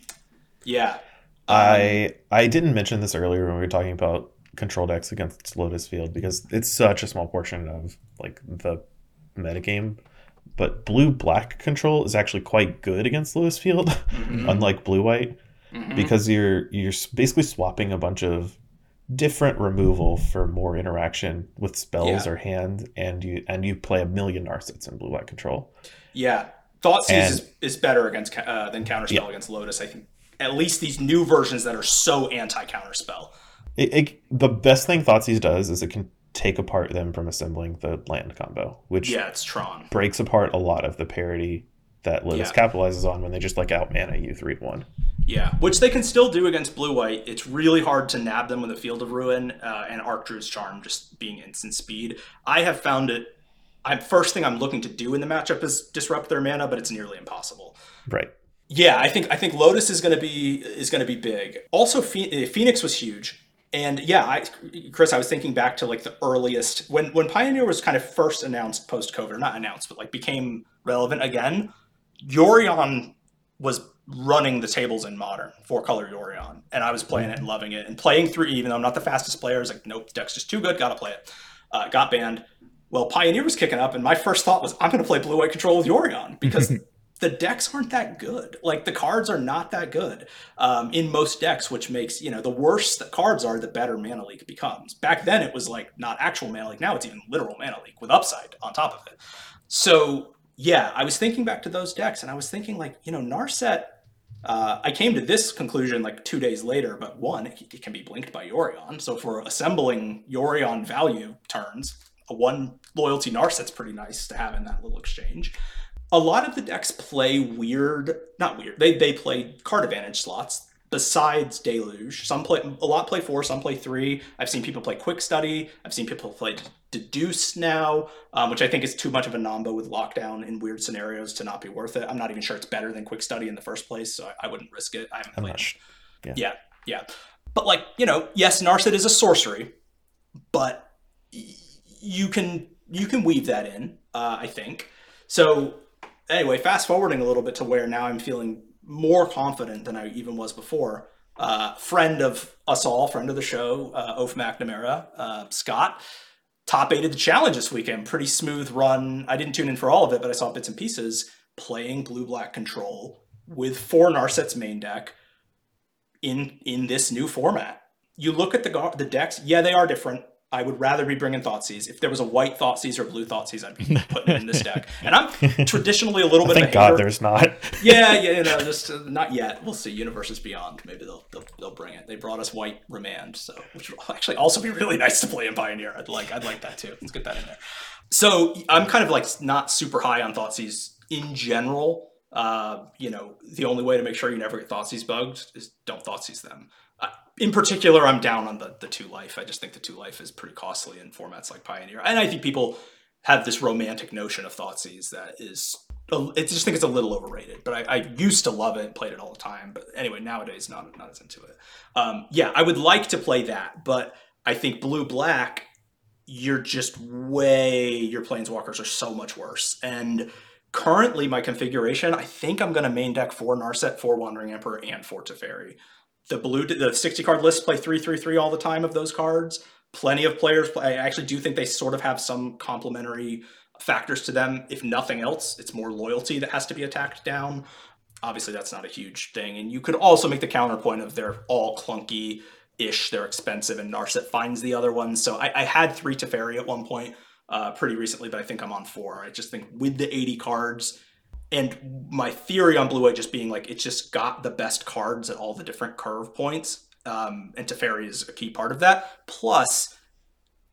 Yeah. I um, I didn't mention this earlier when we were talking about control decks against Lotus Field because it's such a small portion of like the metagame. But blue black control is actually quite good against Lotus Field, mm-hmm. unlike blue white, mm-hmm. because you're you're basically swapping a bunch of different removal for more interaction with spells yeah. or hand, and you and you play a million Narsets in blue white control. Yeah, Thoughtseize is, is better against uh, than counterspell yeah. against Lotus. I think at least these new versions that are so anti counterspell. It, it, the best thing Thoughtseize does is it can take apart them from assembling the land combo, which yeah, it's Tron breaks apart a lot of the parity that Lotus yeah. capitalizes on when they just like out mana you three one. Yeah, which they can still do against blue white. It's really hard to nab them with a Field of Ruin uh, and Archdruid's Charm just being instant speed. I have found it. I'm first thing I'm looking to do in the matchup is disrupt their mana, but it's nearly impossible. Right. Yeah, I think I think Lotus is going to be is going to be big. Also, Phoenix was huge, and yeah, I, Chris, I was thinking back to like the earliest when when Pioneer was kind of first announced post COVID, or not announced, but like became relevant again. Yorion was running the tables in modern four color Yorion, and I was playing it and loving it and playing through. Even though I'm not the fastest player, I was like, nope, deck's just too good, gotta play it. Uh, got banned. Well, Pioneer was kicking up, and my first thought was, I'm going to play blue white control with Yorion because the decks aren't that good. Like the cards are not that good um, in most decks, which makes you know the worse the cards are, the better mana leak becomes. Back then, it was like not actual mana leak. Now it's even literal mana leak with upside on top of it. So yeah, I was thinking back to those decks, and I was thinking like you know Narset. Uh, I came to this conclusion like two days later, but one, it, it can be blinked by Yorion. So for assembling Yorion value turns, a one loyalty Narset's pretty nice to have in that little exchange a lot of the decks play weird, not weird. They they play card advantage slots besides Deluge. Some play a lot play four, some play three. I've seen people play Quick Study. I've seen people play Deduce now, um, which I think is too much of a nombo with lockdown in weird scenarios to not be worth it. I'm not even sure it's better than Quick Study in the first place, so I, I wouldn't risk it. I haven't played. Yeah. yeah, yeah. But like you know, yes, Narset is a sorcery, but you can you can weave that in. Uh, I think so anyway, fast forwarding a little bit to where now I'm feeling more confident than I even was before. Uh, friend of us all, friend of the show, uh, Oaf McNamara, uh, Scott, top eight of the challenge this weekend. Pretty smooth run. I didn't tune in for all of it, but I saw bits and pieces playing blue black control with four Narsets main deck in in this new format. you look at the the decks. Yeah, they are different. I would rather be bringing Thoughtseize. If there was a white Thoughtseize or blue Thoughtseize, I'd be putting it in this deck. And I'm traditionally a little bit. Thank of a God hater. there's not. yeah, yeah, you know, just uh, not yet. We'll see. Universes Beyond, maybe they'll, they'll they'll bring it. They brought us White Remand, so which would actually also be really nice to play in Pioneer. I'd like I'd like that too. Let's get that in there. So I'm kind of like not super high on Thoughtseize in general. Uh, you know, the only way to make sure you never get Thoughtseize bugged is don't Thoughtseize them. In particular, I'm down on the the two life. I just think the two life is pretty costly in formats like Pioneer, and I think people have this romantic notion of Thoughtseize that is I just think it's a little overrated, but I, I, used to love it played it all the time. But anyway, nowadays not not as into it. Um, yeah, I would like to play that, but I think blue black, you're just way your planeswalkers are so much worse. And currently, my configuration, I think I'm going to main deck four Narset, four Wandering Emperor, and four Teferi. The blue, the 60 card list play three three three all the time of those cards. Plenty of players. Play, I actually do think they sort of have some complementary factors to them. If nothing else, it's more loyalty that has to be attacked down. Obviously, that's not a huge thing. And you could also make the counterpoint of they're all clunky ish, they're expensive, and Narset finds the other ones. So I, I had three Teferi at one point uh, pretty recently, but I think I'm on four. I just think with the 80 cards, and my theory on Blue White just being like it's just got the best cards at all the different curve points. Um, and Teferi is a key part of that. Plus,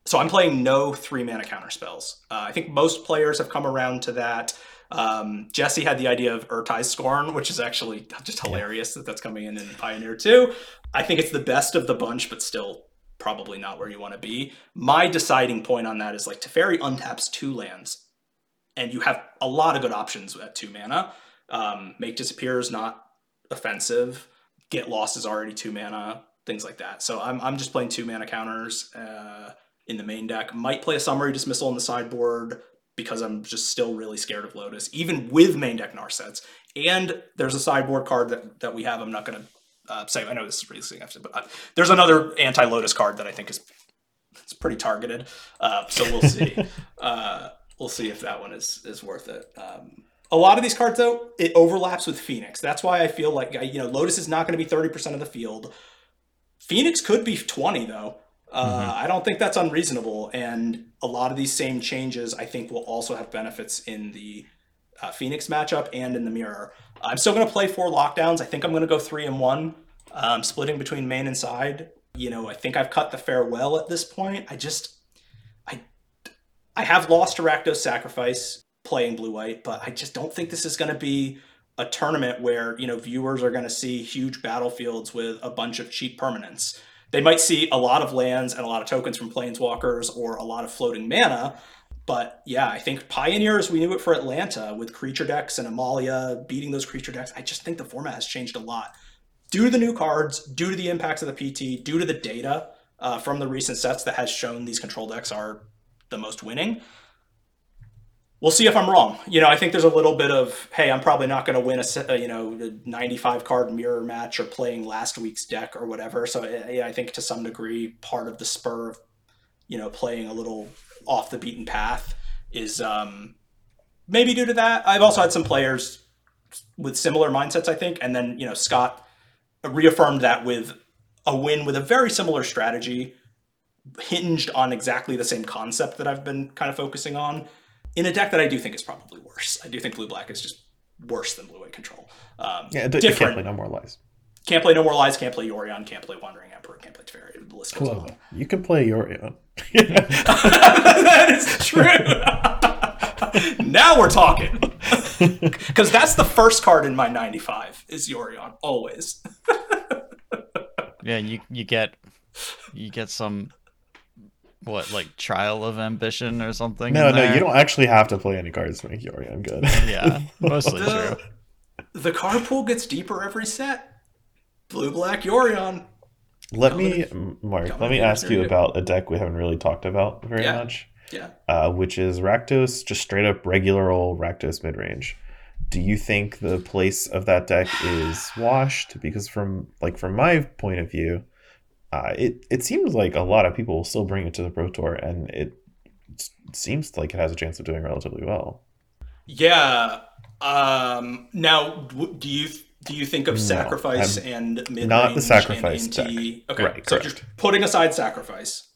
so I'm playing no three mana counter spells. Uh, I think most players have come around to that. Um, Jesse had the idea of Ertai's Scorn, which is actually just hilarious that that's coming in in Pioneer 2. I think it's the best of the bunch, but still probably not where you want to be. My deciding point on that is like Teferi untaps two lands, and you have a lot of good options at two mana. Um, Make Disappear is not offensive. Get Lost is already two mana, things like that. So I'm, I'm just playing two mana counters. Uh, in the main deck. Might play a summary dismissal in the sideboard because I'm just still really scared of Lotus, even with main deck Narsets. And there's a sideboard card that, that we have. I'm not going to uh, say, I know this is really significant, but uh, there's another anti Lotus card that I think is it's pretty targeted. Uh, so we'll see. we'll see if that one is is worth it. Um, a lot of these cards, though, it overlaps with Phoenix. That's why I feel like you know Lotus is not going to be 30% of the field. Phoenix could be 20 though. Uh, mm-hmm. I don't think that's unreasonable, and a lot of these same changes I think will also have benefits in the uh, Phoenix matchup and in the mirror. I'm still going to play four lockdowns. I think I'm going to go three and one, um, splitting between main and side. You know, I think I've cut the farewell at this point. I just, I have lost to Sacrifice playing blue white, but I just don't think this is going to be a tournament where you know viewers are going to see huge battlefields with a bunch of cheap permanents they might see a lot of lands and a lot of tokens from planeswalkers or a lot of floating mana. But yeah, I think Pioneers, we knew it for Atlanta with creature decks and Amalia beating those creature decks. I just think the format has changed a lot due to the new cards, due to the impacts of the PT, due to the data uh, from the recent sets that has shown these control decks are the most winning we'll see if I'm wrong. You know, I think there's a little bit of, hey, I'm probably not going to win a, you know, 95 card mirror match or playing last week's deck or whatever. So yeah, I think to some degree, part of the spur of, you know, playing a little off the beaten path is um, maybe due to that. I've also had some players with similar mindsets, I think, and then you know Scott reaffirmed that with a win with a very similar strategy hinged on exactly the same concept that I've been kind of focusing on in a deck that I do think is probably worse. I do think blue black is just worse than blue white control. Um, yeah, different. can't play no more lies. Can't play no more lies. Can't play Yorion. Can't play Wandering Emperor. Can't play Teferi. The list goes Hello. on. You can play Yorion. that is true. now we're talking. Because that's the first card in my 95 is Yorion always. yeah, you you get you get some what like trial of ambition or something no no you don't actually have to play any cards to make yorion good. Yeah mostly the, true. the card pool gets deeper every set. Blue black yorion. Let me mark let me ask you about a deck we haven't really talked about very yeah. much yeah. uh, which is rakdos just straight up regular old rakdos mid-range. Do you think the place of that deck is washed? Because from like from my point of view uh, it it seems like a lot of people will still bring it to the Pro Tour, and it seems like it has a chance of doing relatively well. Yeah. Um, now, do you Do you think of No, sacrifice I'm- and mid not the sacrifice? Okay, Right, so correct. just putting aside sacrifice.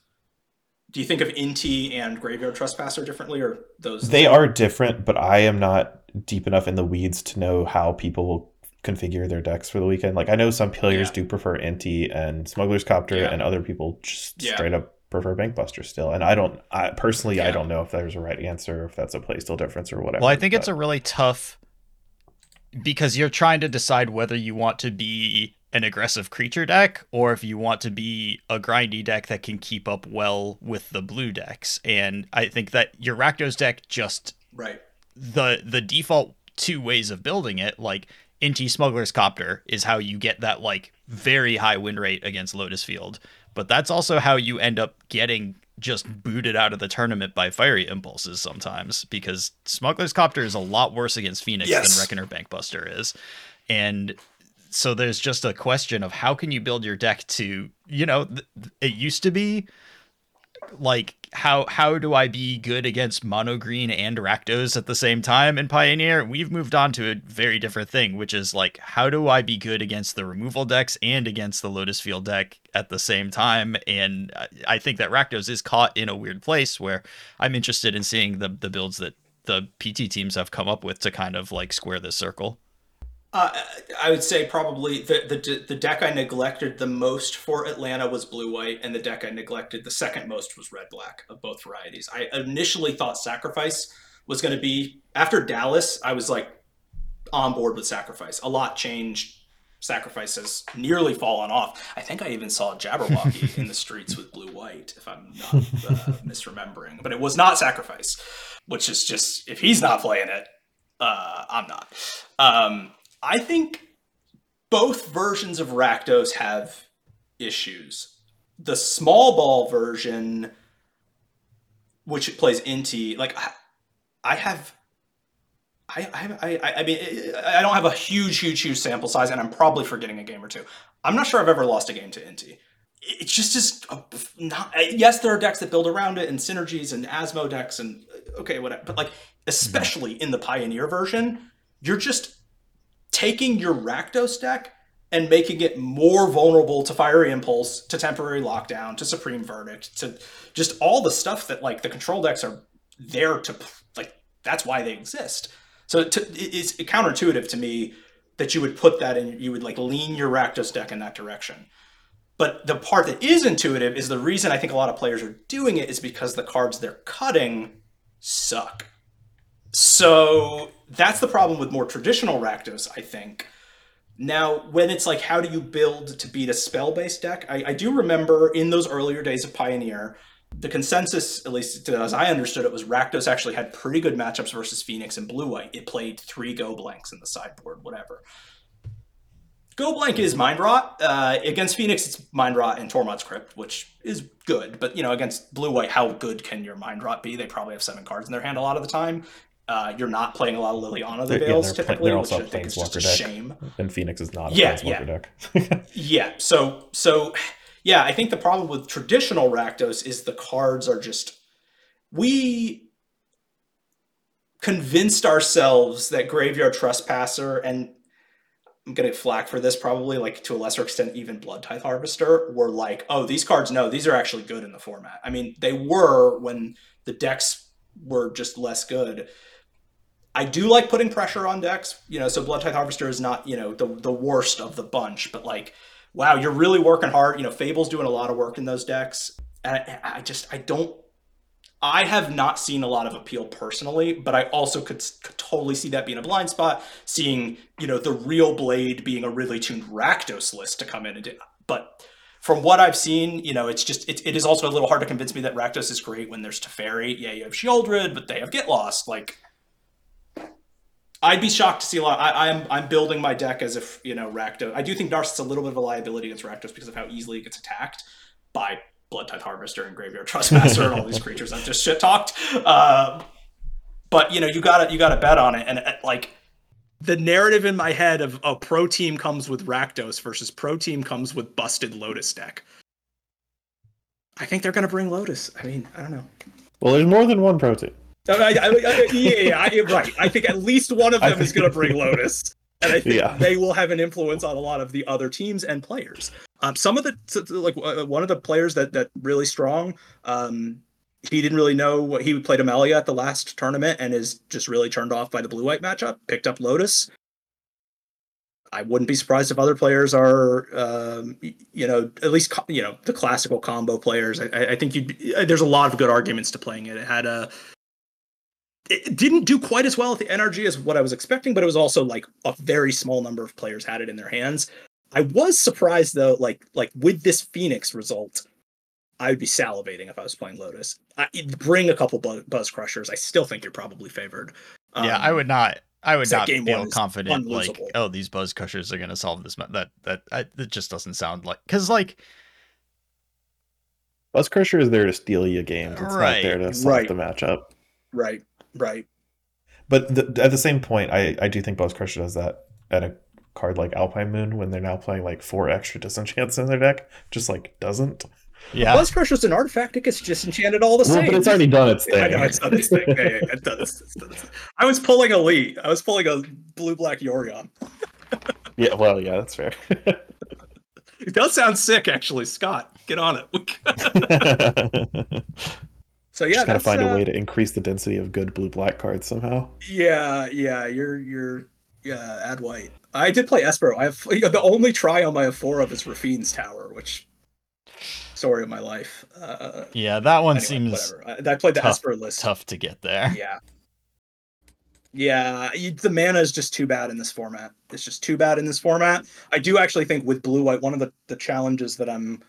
Do you think of Inti and Graveyard Trespasser differently, or those? They are different, but I am not deep enough in the weeds to know how people configure their decks for the weekend. Like I know some players Yeah. do prefer Inti and Smuggler's Copter, Yeah. and other people just Yeah. straight up prefer Bankbuster still. And I don't, I personally, I don't know if there's a right answer, if that's a playstyle difference or whatever. Well, I think it's a really tough because you're trying to decide whether you want to be an aggressive creature deck or if you want to be a grindy deck that can keep up well with the blue decks. And I think that your Rakdos deck just right. the the default two ways of building it, like Inti Smuggler's Copter, is how you get that like very high win rate against Lotus Field. But that's also how you end up getting just booted out of the tournament by fiery impulses sometimes because Smuggler's Copter is a lot worse against Phoenix Yes. than Reckoner Bankbuster is. And so there's just a question of how can you build your deck to, you know, th- it used to be like how how do I be good against mono green and Rakdos at the same time in Pioneer? We've moved on to a very different thing, which is like how do I be good against the removal decks and against the Lotus Field deck at the same time? And I- think that Rakdos is caught in a weird place where I'm interested in seeing the the builds that the PT teams have come up with to kind of like square this circle. Uh, I would say probably the, the the deck I neglected the most for Atlanta was blue white, and the deck I neglected the second most was red black of both varieties. I initially thought sacrifice was going to be after Dallas. I was like on board with sacrifice. A lot changed. Sacrifice has nearly fallen off. I think I even saw Jabberwocky in the streets with blue white, if I'm not uh, misremembering. But it was not sacrifice, which is just if he's not playing it, uh, I'm not. Um, I think both versions of Rakdos have issues. The small ball version, which it plays Inti, like I, I have. I, I, I, I mean, I don't have a huge, huge, huge sample size, and I'm probably forgetting a game or two. I'm not sure I've ever lost a game to Inti. It's just, a, not. Yes, there are decks that build around it, and synergies, and Asmo decks, and okay, whatever. But like, especially in the Pioneer version, you're just taking your Rakdos deck and making it more vulnerable to Fiery Impulse, to Temporary Lockdown, to Supreme Verdict, to just all the stuff that like the control decks are there to like. That's why they exist. So to, it's counterintuitive to me that you would put that in. You would like lean your Rakdos deck in that direction. But the part that is intuitive is the reason I think a lot of players are doing it is because the cards they're cutting suck. So that's the problem with more traditional Rakdos, I think. Now, when it's like, how do you build to beat a spell based deck? I, I do remember in those earlier days of Pioneer, the consensus, at least as I understood it, was Rakdos actually had pretty good matchups versus Phoenix and Blue White. It played three Go Blanks in the sideboard, whatever. Go Blank is Mind Rot. Uh, against Phoenix, it's Mind Rot and Tormod's Crypt, which is good. But, you know, against Blue White, how good can your Mind Rot be? They probably have seven cards in their hand a lot of the time. Uh, you're not playing a lot of Liliana the They're- yeah, Veils they're play- typically, which I think is just a deck. shame. and Phoenix is not a Yeah, Planeswalker yeah. deck. Yeah. So so yeah, I think the problem with traditional Rakdos is the cards are just we convinced ourselves that Graveyard Trespasser and I'm gonna flack for this probably, like to a lesser extent, even Blood Tithe Harvester were like, oh, these cards, no, these are actually good in the format. I mean, they were when the decks were just less good. I do like putting pressure on decks, you know, so Blood Tithe Harvester is not, you know, the the worst of the bunch, but like, wow, you're really working hard. You know, Fable's doing a lot of work in those decks. And I, I just I don't I have not seen a lot of appeal personally, but I also could, could totally see that being a blind spot. Seeing, you know, the real Blade being a really tuned Rakdos list to come in and do. But from what I've seen, you know, it's just it, it is also a little hard to convince me that Rakdos is great when there's Teferi. Yeah, you have Sheoldred, but they have Get Lost. Like, I'd be shocked to see a lot. I, I'm I'm building my deck as if you know Rakdos. I do think Narcissus a little bit of a liability against Rakdos because of how easily it gets attacked by Blood Tithe Harvester and Graveyard Trespasser and all these creatures I've just shit talked. Uh, but you know, you gotta you gotta bet on it, and uh, like the narrative in my head of oh, pro team comes with Rakdos versus pro team comes with busted Lotus deck. I think they're gonna bring Lotus. I mean, I don't know. well, there's more than one pro team. I, I, I, yeah, yeah, I, right. I think at least one of them is gonna bring Lotus. and I think Yeah. they will have an influence on a lot of the other teams and players. Um, some of the like uh, one of the players that that really strong. Um, he didn't really know what he played Amalia at the last tournament and is just really turned off by the blue white matchup. Picked up Lotus. I wouldn't be surprised if other players are, um, you know, at least you know the classical combo players. I, I think you'd. Be, there's a lot of good arguments to playing it. It had a. It didn't do quite as well at the NRG as what I was expecting, but it was also like a very small number of players had it in their hands. I was surprised though, like like with this Phoenix result, I would be salivating if I was playing Lotus. I, bring a couple buzz, buzz crushers. I still think you're probably favored. yeah, I Um, would not. I would not game feel confident like, oh, these buzz crushers are gonna solve this. ma- That that I, it just doesn't sound like because like Buzz Crusher is there to steal you games. It's Right. not there to solve Right. the matchup. Right, right. But the, at the same point, I, I do think Buzz Crusher does that at a card like Alpine Moon when they're now playing like four extra disenchants in their deck. Just like doesn't. Yeah, Buzz Crusher's an artifact. It gets disenchanted all the Well, same. but it's already done its thing. I know it's done its thing. Yeah, yeah, yeah, it does, it does. I was pulling a Lee. I was pulling a blue black Yorion. yeah, well, yeah, that's fair. It does sound sick, actually. Scott, get on it. so yeah, Just gotta find uh, a way to increase the density of good blue black cards somehow. Yeah, yeah, you're you're yeah, add white. I did play Espero. I have you know, the only try on my four of is Raffine's Tower, which story of my life. Uh, yeah, that one anyway, seems whatever. I, I played the tough- Esper list. tough to get there. Yeah. Yeah, you, the mana is just too bad in this format. It's just too bad in this format. I do actually think with blue white, one of the, the challenges that I'm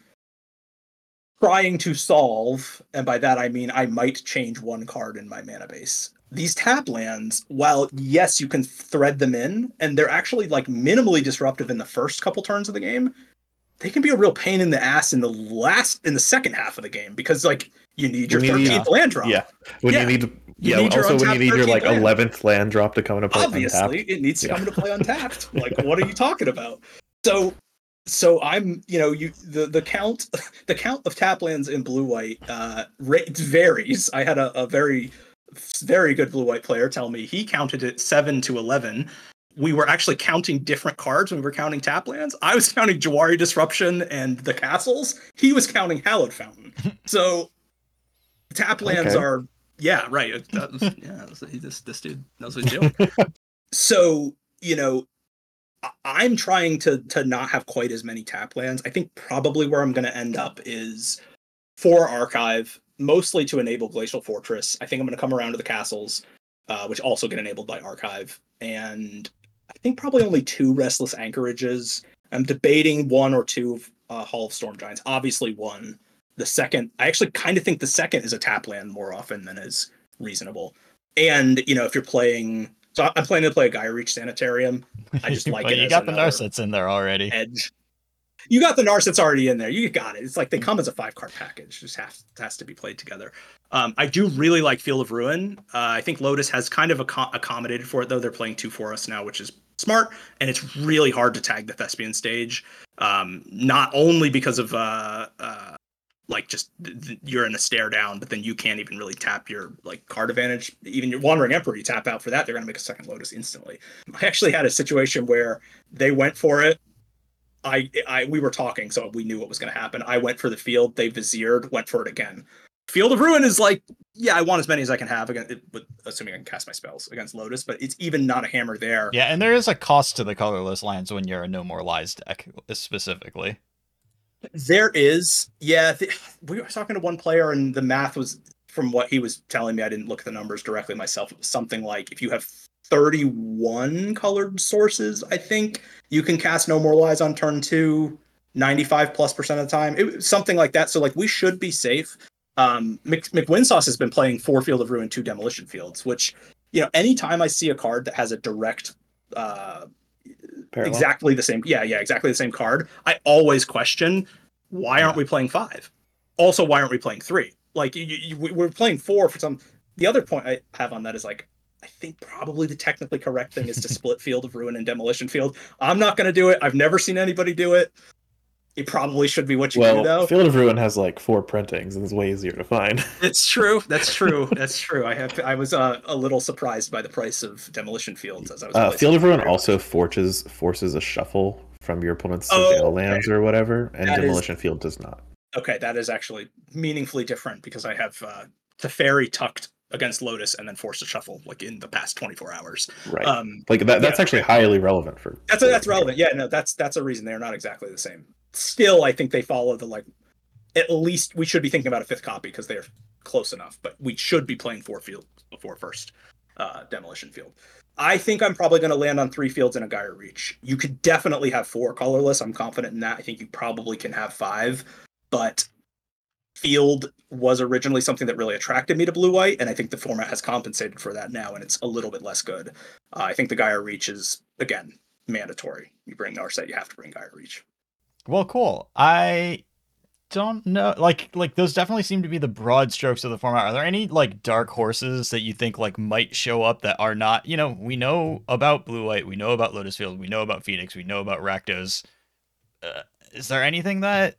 trying to solve, and by that I mean I might change one card in my mana base. These tap lands, while yes, you can thread them in, and they're actually like minimally disruptive in the first couple turns of the game, they can be a real pain in the ass in the last in the second half of the game because like you need your You 13th land drop. Yeah, when Yeah. you need You yeah, need also when you need your like eleventh land drop to come into play. obviously untapped. it needs to Yeah. come into play untapped like what are you talking about so so i'm you know you the the count the count of tap lands in blue white uh varies i had a, a very very good blue white player tell me he counted it 7 to 11 we were actually counting different cards when we were counting tap lands. I was counting jwari disruption and the castles. He was counting hallowed fountain. So tap lands Okay. are yeah right. That was, yeah this, this dude knows what he's doing. So you know i'm trying to to not have quite as many tap lands. I think probably where i'm going to end up is for archive mostly to enable glacial fortress. I think i'm going to come around to the castles uh, which also get enabled by archive. And i think probably only two restless anchorages. I'm debating one or two of uh, hall of storm giants. Obviously one. The second i actually kind of think the second is a tap land more often than is reasonable. And you know if you're playing so i'm planning to play a geier reach sanitarium. I just like it you got the Narsets in there already. edge. You got the Narsets already in there. You got it. It's like they come as a five card package just have has to be played together um, i do really like field of ruin uh, i think lotus has kind of acco- accommodated for it though they're playing two for us now which is smart and it's really hard to tag the thespian stage um, not only because of uh, uh, like just th- th- you're in a stare down, but then you can't even really tap your like card advantage. Even your wandering emperor, you tap out for that, they're gonna make a second lotus instantly. I actually had a situation where they went for it. I, I we were talking, so we knew what was gonna happen. I went for the field, they viziered, went for it again. Field of Ruin is like, yeah, I want as many as I can have against, but assuming I can cast my spells against Lotus, but it's even not a hammer there. Yeah, and there is a cost to the colorless lands when you're a no more lies deck specifically. There is, yeah. th- we were talking to one player, and the math was from what he was telling me. I didn't look at the numbers directly myself. It was something like if you have 31 colored sources, I think you can cast No More Lies on turn two 95 plus percent of the time. It something like that. So like we should be safe. Um, Mc, McWinsauce has been playing four Field of Ruin, two Demolition Fields, which you know, anytime I see a card that has a direct uh Parallel. exactly the same yeah yeah exactly the same card i always question why aren't we playing five? Also why aren't we playing three? Like you, you, we- we're playing four for some the other point i have on that is like i think probably the technically correct thing is to split field of ruin and demolition field. I'm not going to do it. I've never seen anybody do it it probably should be what you well, do though. Field of Ruin has like four printings and it's way easier to find. It's true. That's true. That's true. I have. I was uh, a little surprised by the price of demolition fields as I was. Uh, Field of Ruin also forces forces a shuffle from your opponent's Oh, surveil lands or whatever, and That is- Demolition Field does not. Okay, that is actually meaningfully different because I have uh, Teferi tucked against Lotus and then forced a shuffle like in the past 24 hours. Right. Um, like that. That's yeah. actually highly relevant for. that's that's relevant. Yeah, no, that's that's a reason they're not exactly the same. Still, I think they follow the like. At least we should be thinking about a fifth copy because they're close enough. But we should be playing four fields before first uh, demolition field. I think I'm probably going to land on three fields in a Geier Reach. You could definitely have four colorless. I'm confident in that. I think you probably can have five, but field was originally something that really attracted me to blue white, and I think the format has compensated for that now, and it's a little bit less good. Uh, I think the Geier Reach is again mandatory. You bring Narset, you have to bring Geier Reach. Well, cool. I don't know. Like, like those definitely seem to be the broad strokes of the format. Are there any like dark horses that you think like might show up that are not? You know, we know about Blue White, we know about Lotus Field, we know about Phoenix, we know about Rakdos. Uh, is there anything that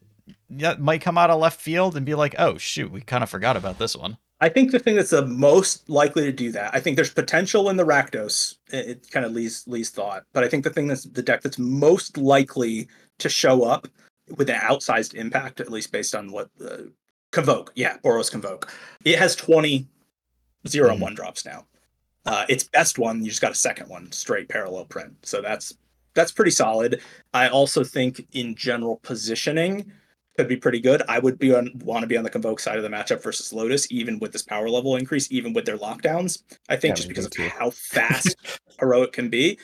that might come out of left field and be like, oh shoot, we kind of forgot about this one? I think the thing that's the most likely to do that, I think there's potential in the Rakdos. It, it kind of leaves leaves thought, but I think the thing that's the deck that's most likely to show up with an outsized impact, at least based on what uh, Convoke, yeah, Boros Convoke, it has 20 zero and Mhm. one drops now. Uh, its best one, you just got a second one, straight parallel print. So that's that's pretty solid. I also think in general positioning could be pretty good. I would be on want to be on the Convoke side of the matchup versus Lotus, even with this power level increase, even with their lockdowns. I think Yeah, just because of too. how fast heroic can be.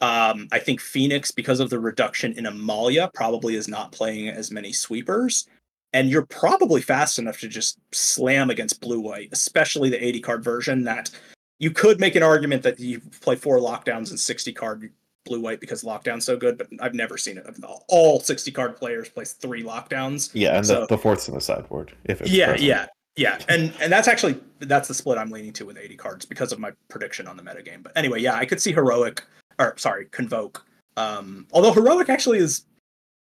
Um, I think Phoenix, because of the reduction in Amalia, probably is not playing as many sweepers. And you're probably fast enough to just slam against blue white, especially the 80 card version that you could make an argument that you play four lockdowns and 60 card blue white because lockdown's so good, but I've never seen it. All 60 card players play three lockdowns. Yeah, and So- the, the fourth's in the sideboard. If it's yeah, present. yeah, yeah, and and that's actually that's the split I'm leaning to with 80 cards because of my prediction on the metagame. But anyway, yeah, I could see heroic or sorry, convoke. Um, although heroic actually is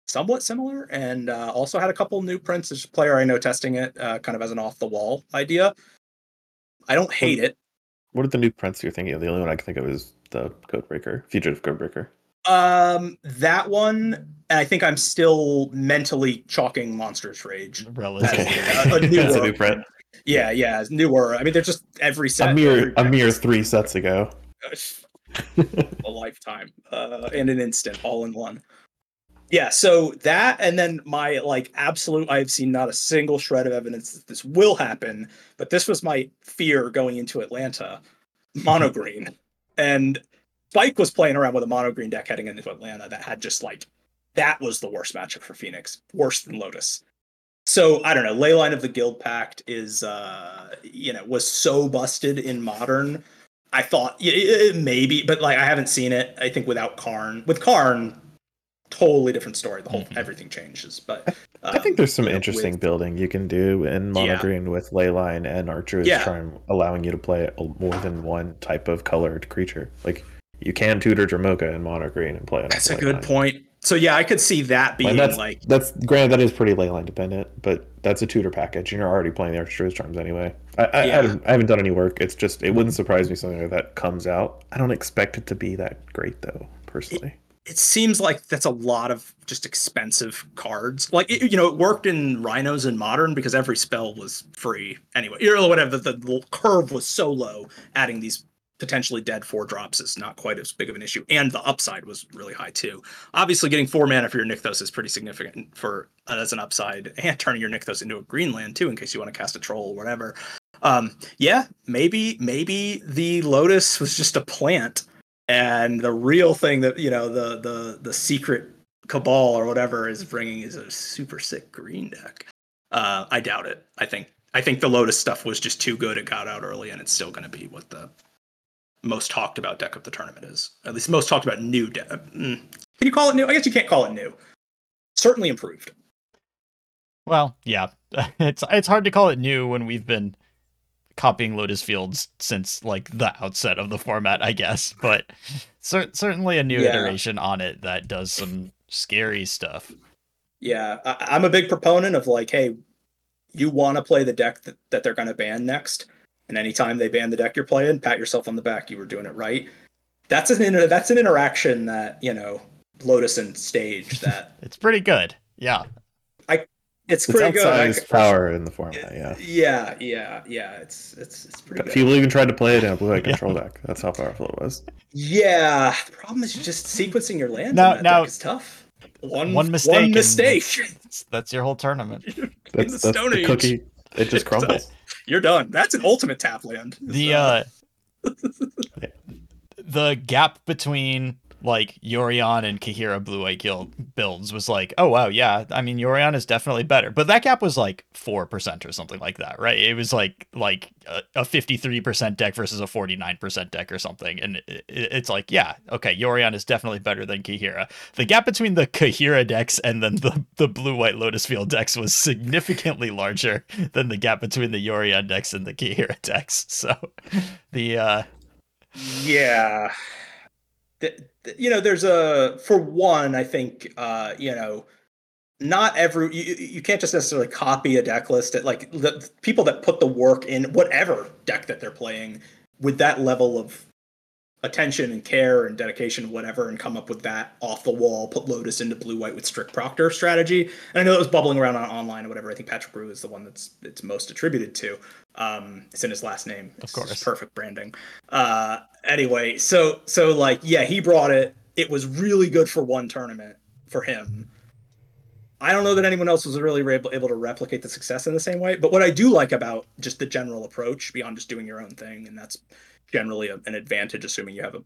somewhat similar, and uh, also had a couple new prints. There's a player I know testing it, uh, kind of as an off the wall idea. I don't hate it. What are the new prints you're thinking of? The only one I can think of is the Codebreaker, Fugitive Codebreaker. Um, that one, and I think I'm still mentally chalking Monstrous Rage. Relative. Okay. A- a new That's a new print. Yeah, yeah, newer. I mean, they're just every set. A mere every a mere is- three sets ago. a lifetime uh and an instant all in one yeah so that and then my like absolute i've seen not a single shred of evidence that this will happen but this was my fear going into atlanta mono green and spike was playing around with a mono green deck heading into atlanta that had just like that was the worst matchup for phoenix worse than lotus so i don't know leyline of the guildpact is uh you know was so busted in modern I thought maybe, but like I haven't seen it. I think without Karn, with Karn, totally different story. The whole Mhm. everything changes. But I think there's some you know, interesting with- building you can do in mono Yeah. green with Leyline and Archdruid's Yeah. Charm, allowing you to play a- more than one type of colored creature. Like you can tutor Dromoka in mono green and play it. that's a good Leyline. point. So yeah, I could see that being And that's like that's granted that is pretty Leyline dependent, but that's a tutor package, and you're already playing the Archdruid's Charms anyway. I, I, Yeah. I, haven't, I haven't done any work. It's just it wouldn't surprise me something like that comes out. I don't expect it to be that great though, personally. it seems like that's a lot of just expensive cards. Like it, you know, it worked in Rhinos and Modern because every spell was free anyway. Or whatever. The, the curve was so low. Adding these potentially dead four drops is not quite as big of an issue, and the upside was really high too. Obviously, getting four mana for your Nykthos is pretty significant for uh, as an upside, and turning your Nykthos into a green land too, in case you want to cast a troll or whatever. Um, yeah, maybe maybe the Lotus was just a plant and the real thing that you know the the the secret cabal or whatever is bringing is a super sick green deck. Uh i doubt it. I think i think the lotus stuff was just too good. It got out early and it's still going to be what the most talked about deck of the tournament is. At least most talked about new deck mm. can you call it new? I guess you can't call it new. Certainly improved. Well, yeah, it's it's hard to call it new when we've been copying Lotus Fields since like the outset of the format, I guess. But cer- certainly a new Yeah. iteration on it that does some scary stuff. Yeah, I, I'm a big proponent of like, hey, you want to play the deck that, that they're going to ban next, and anytime they ban the deck you're playing, pat yourself on the back. You were doing it right. That's an inter- that's an interaction that you know Lotus and Stage that It's pretty good. Yeah. It's It's pretty good. Outsized power in the format, yeah. Yeah, yeah, yeah. It's it's it's pretty good. People even tried to play it in a blue eye Yeah. control deck. That's how powerful it was. Yeah, the problem is just sequencing your land. Now- in now- deck is tough. One One mistake One mistake. That's, that's your whole tournament. In That's, the that's Stone the Age. cookie. It just crumbles. You're done. That's an ultimate tap land. The So- uh the gap between like Yorion and Kaheera Blue Eye Guild builds was like, oh wow, yeah. I mean Yorion is definitely better. But that gap was like four percent or something like that, right? It was like like a- fifty-three percent deck versus a forty-nine percent deck or something. And it- it's like, yeah, okay, Yorion is definitely better than Kaheera. The gap between the Kaheera decks and then the, the blue white Lotus Field decks was significantly larger than the gap between the Yorion decks and the Kaheera decks. So the uh yeah Th- th- you know there's a for one i think uh you know not every you, you can't just necessarily copy a deck list at like the people that put the work in whatever deck that they're playing with that level of attention and care and dedication and whatever and come up with that off the wall put lotus into blue white with strict proctor strategy. And i know it was bubbling around on online or whatever. I think patrick brew is the one that's it's most attributed to um it's in his last name. It's course. just perfect branding. Uh anyway so so like yeah he brought it. It was really good for one tournament for him. I don't know that anyone else was really able, able to replicate the success in the same way but what i do like about just the general approach beyond just doing your own thing and that's generally a, an advantage assuming you have a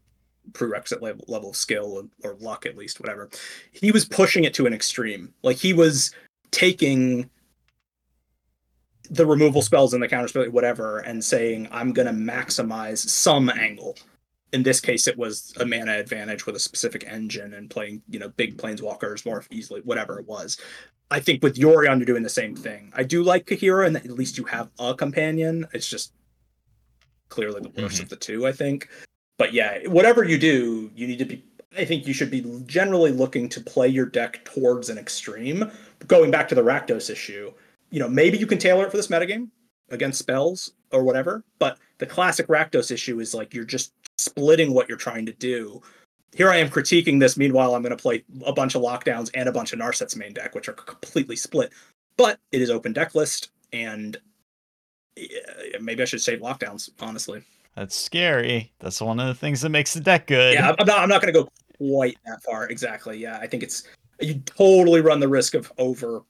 prerequisite level, level of skill or, or luck at least whatever. He was pushing it to an extreme. Like he was taking the removal spells and the counter spell whatever and saying i'm going to maximize some angle. In this case it was a mana advantage with a specific engine and playing you know big planeswalkers more easily whatever it was. I think with yorion you're doing the same thing. I do like kaheera and at least you have a companion. It's just clearly the worst Mhm. of the two i think. But yeah whatever you do you need to be i think you should be generally looking to play your deck towards an extreme. Going back to the rakdos issue you know maybe you can tailor it for this metagame against spells or whatever but the classic rakdos issue is like you're just splitting what you're trying to do. Here i am critiquing this meanwhile i'm going to play a bunch of lockdowns and a bunch of narset's main deck which are completely split. But it is open deck list and yeah, maybe i should save lockdowns honestly That's scary. That's one of the things that makes the deck good. yeah, I'm- I'm not. I'm not going to go quite that far. Exactly. Yeah, I think it's you totally run the risk of over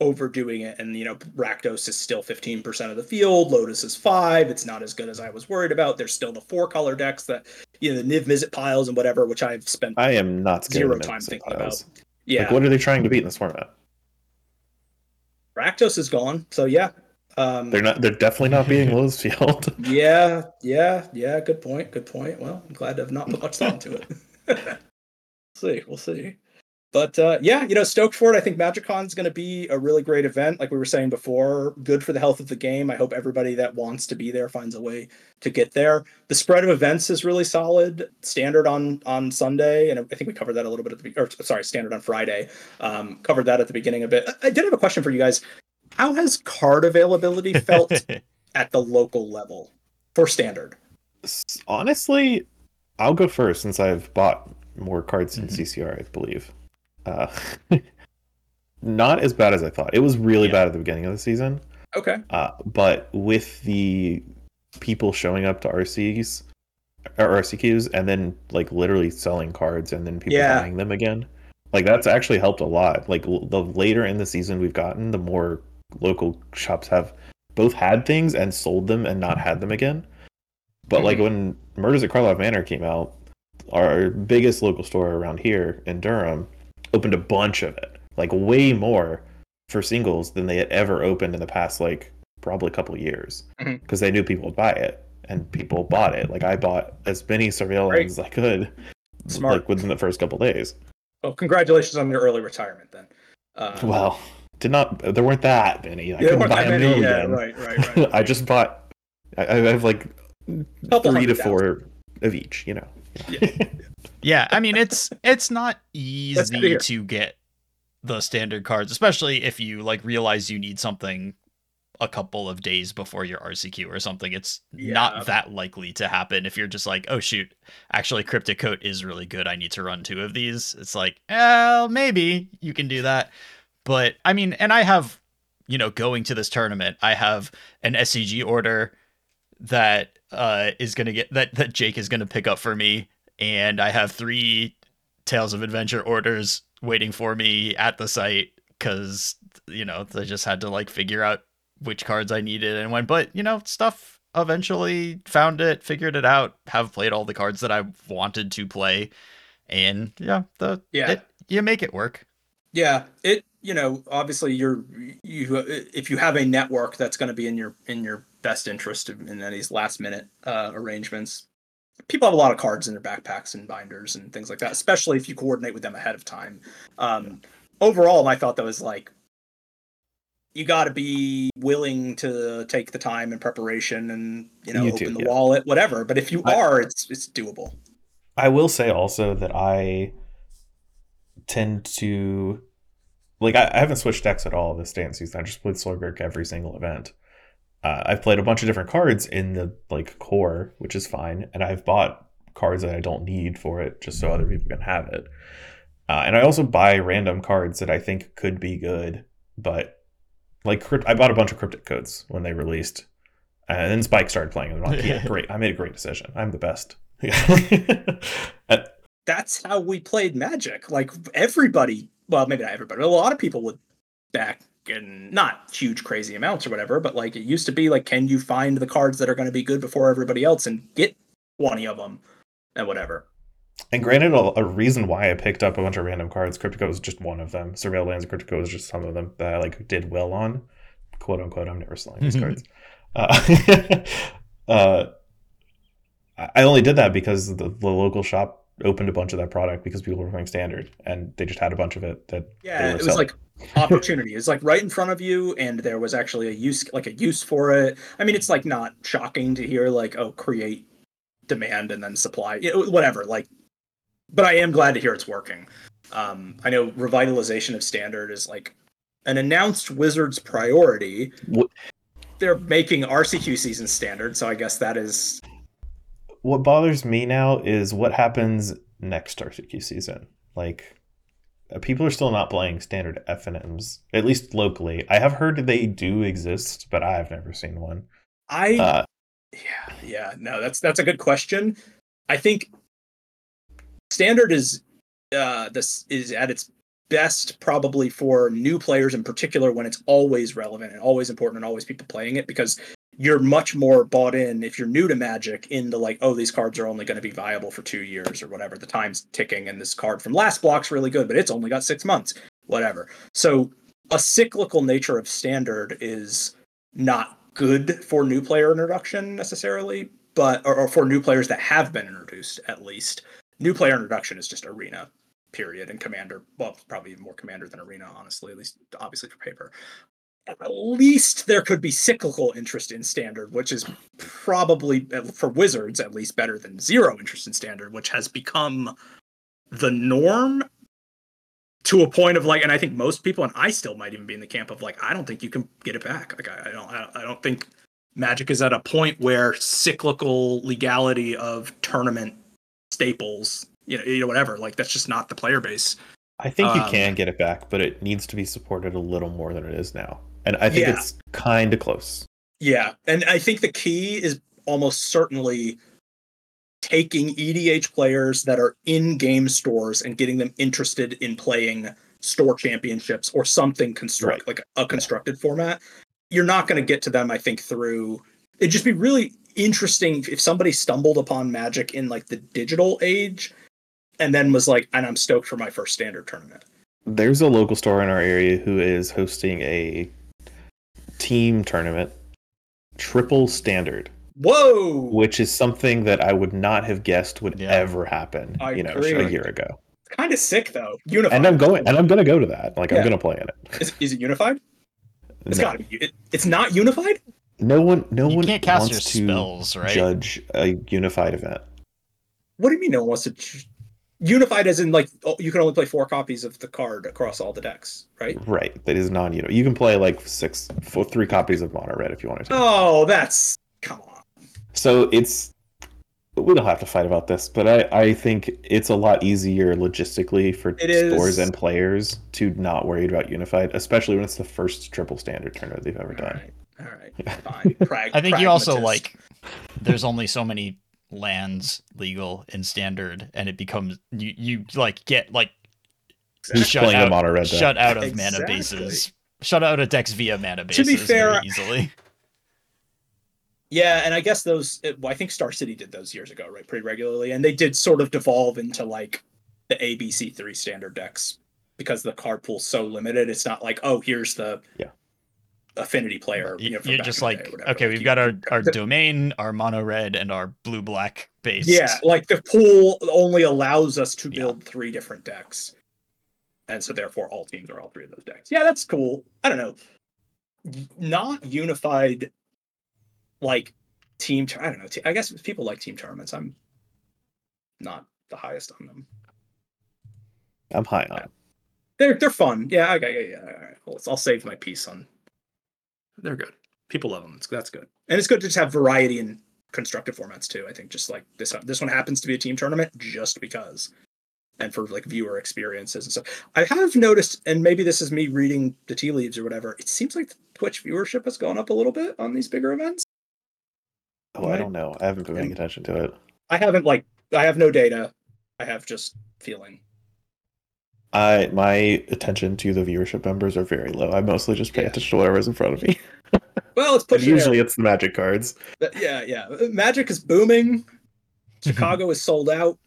overdoing it. And you know, Rakdos is still 15% of the field. Lotus is five. It's not as good as I was worried about. There's still the four color decks that you know the Niv Mizzet piles and whatever, which I've spent I am not zero of time thinking piles. about. Yeah, Like, what are they trying to beat in this format? Rakdos is gone. So yeah. Um, They're not. They're definitely not beating Field. Yeah, yeah, yeah. Good point. Good point. Well, I'm glad to have not put much thought into it. we'll see. We'll see. But uh, yeah, you know, stoked for it. I think MagicCon is going to be a really great event. Like we were saying before, good for the health of the game. I hope everybody that wants to be there finds a way to get there. The spread of events is really solid. Standard on on Sunday, and I think we covered that a little bit at the or sorry, standard on Friday. Um, covered that at the beginning a bit. I did have a question for you guys. How has card availability felt at the local level for standard? Honestly, I'll go first since I've bought more cards in Mhm. CCR, I believe. Uh, not as bad as I thought. It was really Yeah. bad at the beginning of the season, Okay. uh, but with the people showing up to RCs or RCQs and then like literally selling cards and then people Yeah. buying them again, like that's actually helped a lot. Like l- the later in the season we've gotten, the more local shops have both had things and sold them and not had them again. But like Mhm. when Murders at Karlov Manor came out, our biggest local store around here in Durham opened a bunch of it, like way more for singles than they had ever opened in the past, like probably a couple of years, because they knew people would buy it and people bought it. Like I bought as many surveillance Great. as I could, Smart. like within the first couple days. Well, congratulations on your early retirement then. Uh, Well, did not there weren't that many. I yeah, couldn't buy a many, million. yeah, right, right, right. I just bought. I, I have like Couple three to hundred four of each. You know. Yeah. yeah, I mean it's it's not That's good to easy to get the standard cards, especially if you like realize you need something a couple of days before your RCQ or something. It's Yeah. not that likely to happen if you're just like, oh shoot, actually Cryptic Coat is really good. I need to run two of these. It's like, well, maybe you can do that. But I mean, and I have, you know, going to this tournament, I have an SCG order that uh is gonna get that that Jake is gonna pick up for me, and I have three Tales of Adventure orders waiting for me at the site because you know I just had to like figure out which cards I needed and when. But you know, stuff eventually found it, figured it out, have played all the cards that I wanted to play, and yeah, the Yeah. it, you make it work. Yeah, it you know obviously you're you if you have a network that's going to be in your in your best interest in in these last minute uh, arrangements. People have a lot of cards in their backpacks and binders and things like that, especially if you coordinate with them ahead of time. Um, Overall, my thought though is like you got to be willing to take the time and preparation and you know You open do, the yeah. wallet, whatever. But if you I- are, it's it's doable. I will say also that I tend to like I, I haven't switched decks at all this dance season. I just played Sorgurk every single event. Uh, I've played a bunch of different cards in the like core, which is fine, and I've bought cards that I don't need for it just so other people can have it. Uh, and I also buy random cards that I think could be good, but like crypt- I bought a bunch of cryptic coats when they released, and then Spike started playing them. I'm like, yeah, great! I made a great decision. I'm the best. That's how we played Magic. Like everybody, well, maybe not everybody, but a lot of people would back and not huge crazy amounts or whatever, but like it used to be like, can you find the cards that are going to be good before everybody else and get 20 of them and whatever. And granted, a, a reason why I picked up a bunch of random cards, Cryptic Coat was just one of them. Surveil Lands and Cryptic Coat was just some of them that I like did well on, quote unquote. I'm never selling these cards. Uh, uh, I I only did that because the, the local shop opened a bunch of that product because people were playing standard, and they just had a bunch of it that Yeah, it was selling. like opportunity. It's like right in front of you, and there was actually a use, like a use for it. I mean, it's like not shocking to hear like, oh, create demand and then supply, you know, whatever. Like, but I am glad to hear it's working. Um, I know revitalization of standard is like an announced Wizards priority. What- They're making RCQ season standard, so I guess that is what bothers me now is what happens next RCQ season. Like, uh, people are still not playing standard FNMs, at least locally. I have heard they do exist, but I've never seen one. I Uh, Yeah, yeah, no, that's that's a good question. I think standard is uh this is at its best probably for new players in particular when it's always relevant and always important and always people playing it because you're much more bought in if you're new to magic into like oh these cards are only going to be viable for 2 years or whatever the time's ticking and this card from last block's really good but it's only got 6 months whatever so a cyclical nature of standard is not good for new player introduction necessarily, but or, or for new players that have been introduced at least. New player introduction is just arena, period, and commander. Well, probably even more commander than arena, honestly. At least, obviously for paper. At least there could be cyclical interest in standard, which is probably uh, for wizards at least better than zero interest in standard, which has become the norm to a point of like, and I think most people, and I still might even be in the camp of like, I don't think you can get it back. Like, I, I don't, I, I don't think Magic is at a point where cyclical legality of tournament staples, you know, you know, whatever, like that's just not the player base. I think you Um, can get it back, but it needs to be supported a little more than it is now. And I think Yeah. it's kind of close. Yeah, and I think the key is almost certainly taking EDH players that are in game stores and getting them interested in playing store championships or something construct Right. like a constructed format. You're not going to get to them, I think, through. It'd just be really interesting if somebody stumbled upon Magic in like the digital age, and then was like, "And I'm stoked for my first standard tournament." There's a local store in our area who is hosting a team tournament, triple standard, Whoa! which is something that I would not have guessed would Yeah. ever happen, I you know, agree. a year ago. kind of sick though. Unified. And I'm going, and I'm going to go to that. Like, Yeah. I'm going to play in it. Is, is it unified? It's No. got to be. It, it's not unified. No one, no you one can't cast your wants to spells, right? judge a unified event. What do you mean no one wants to? ch- unified as in like oh, you can only play four copies of the card across all the decks, right? Right. That is non you know. You can play like six four, three copies of mono red if you wanted to. Oh, that's come on. So it's we don't have to fight about this, but I, I think it's a lot easier logistically for It is. stores and players to not worry about unified, especially when it's the first triple standard tournament they've ever All done. right, all right, fine. Prag- I think you also like there's only so many lands legal and standard and it becomes you you like get like Who's shut playing out, a mono red deck? shut out of mana bases shut out of decks via mana bases To be fair, easily Yeah, and I guess those. Well, I think Star City did those years ago, right? Pretty regularly, and they did sort of devolve into like the ABC three standard decks because the card pool's so limited. It's not like oh, here's the Yeah. Affinity player. You You- know, from you're just in the day like whatever. okay Like, we've got our our domain our mono red and our blue black base Yeah, like the pool only allows us to Yeah. build three different decks. And so therefore all teams are all three of those decks. Yeah, that's cool. I don't know. Not unified like team I don't know. I guess people like team tournaments. I'm not the highest on them. I'm high on. it. They're they're fun. Yeah, okay, yeah, yeah. All right. Well, I'll save my piece on. They're good. People love them. It's, that's good, and it's good to just have variety in constructive formats too. I think just like this uh, this one happens to be a team tournament just because, and for like viewer experiences and stuff. I have noticed, and maybe this is me reading the tea leaves or whatever. It seems like Twitch viewership has gone up a little bit on these bigger events. Oh, I don't know. I haven't been paying attention to it. I haven't like I have no data. I have just feeling. I my attention to the viewership numbers are very low. I mostly just pay Yeah. attention to whatever's in front of me. Well, it's pushing usually it's the magic cards. But yeah, yeah. Magic is booming. Chicago is sold out.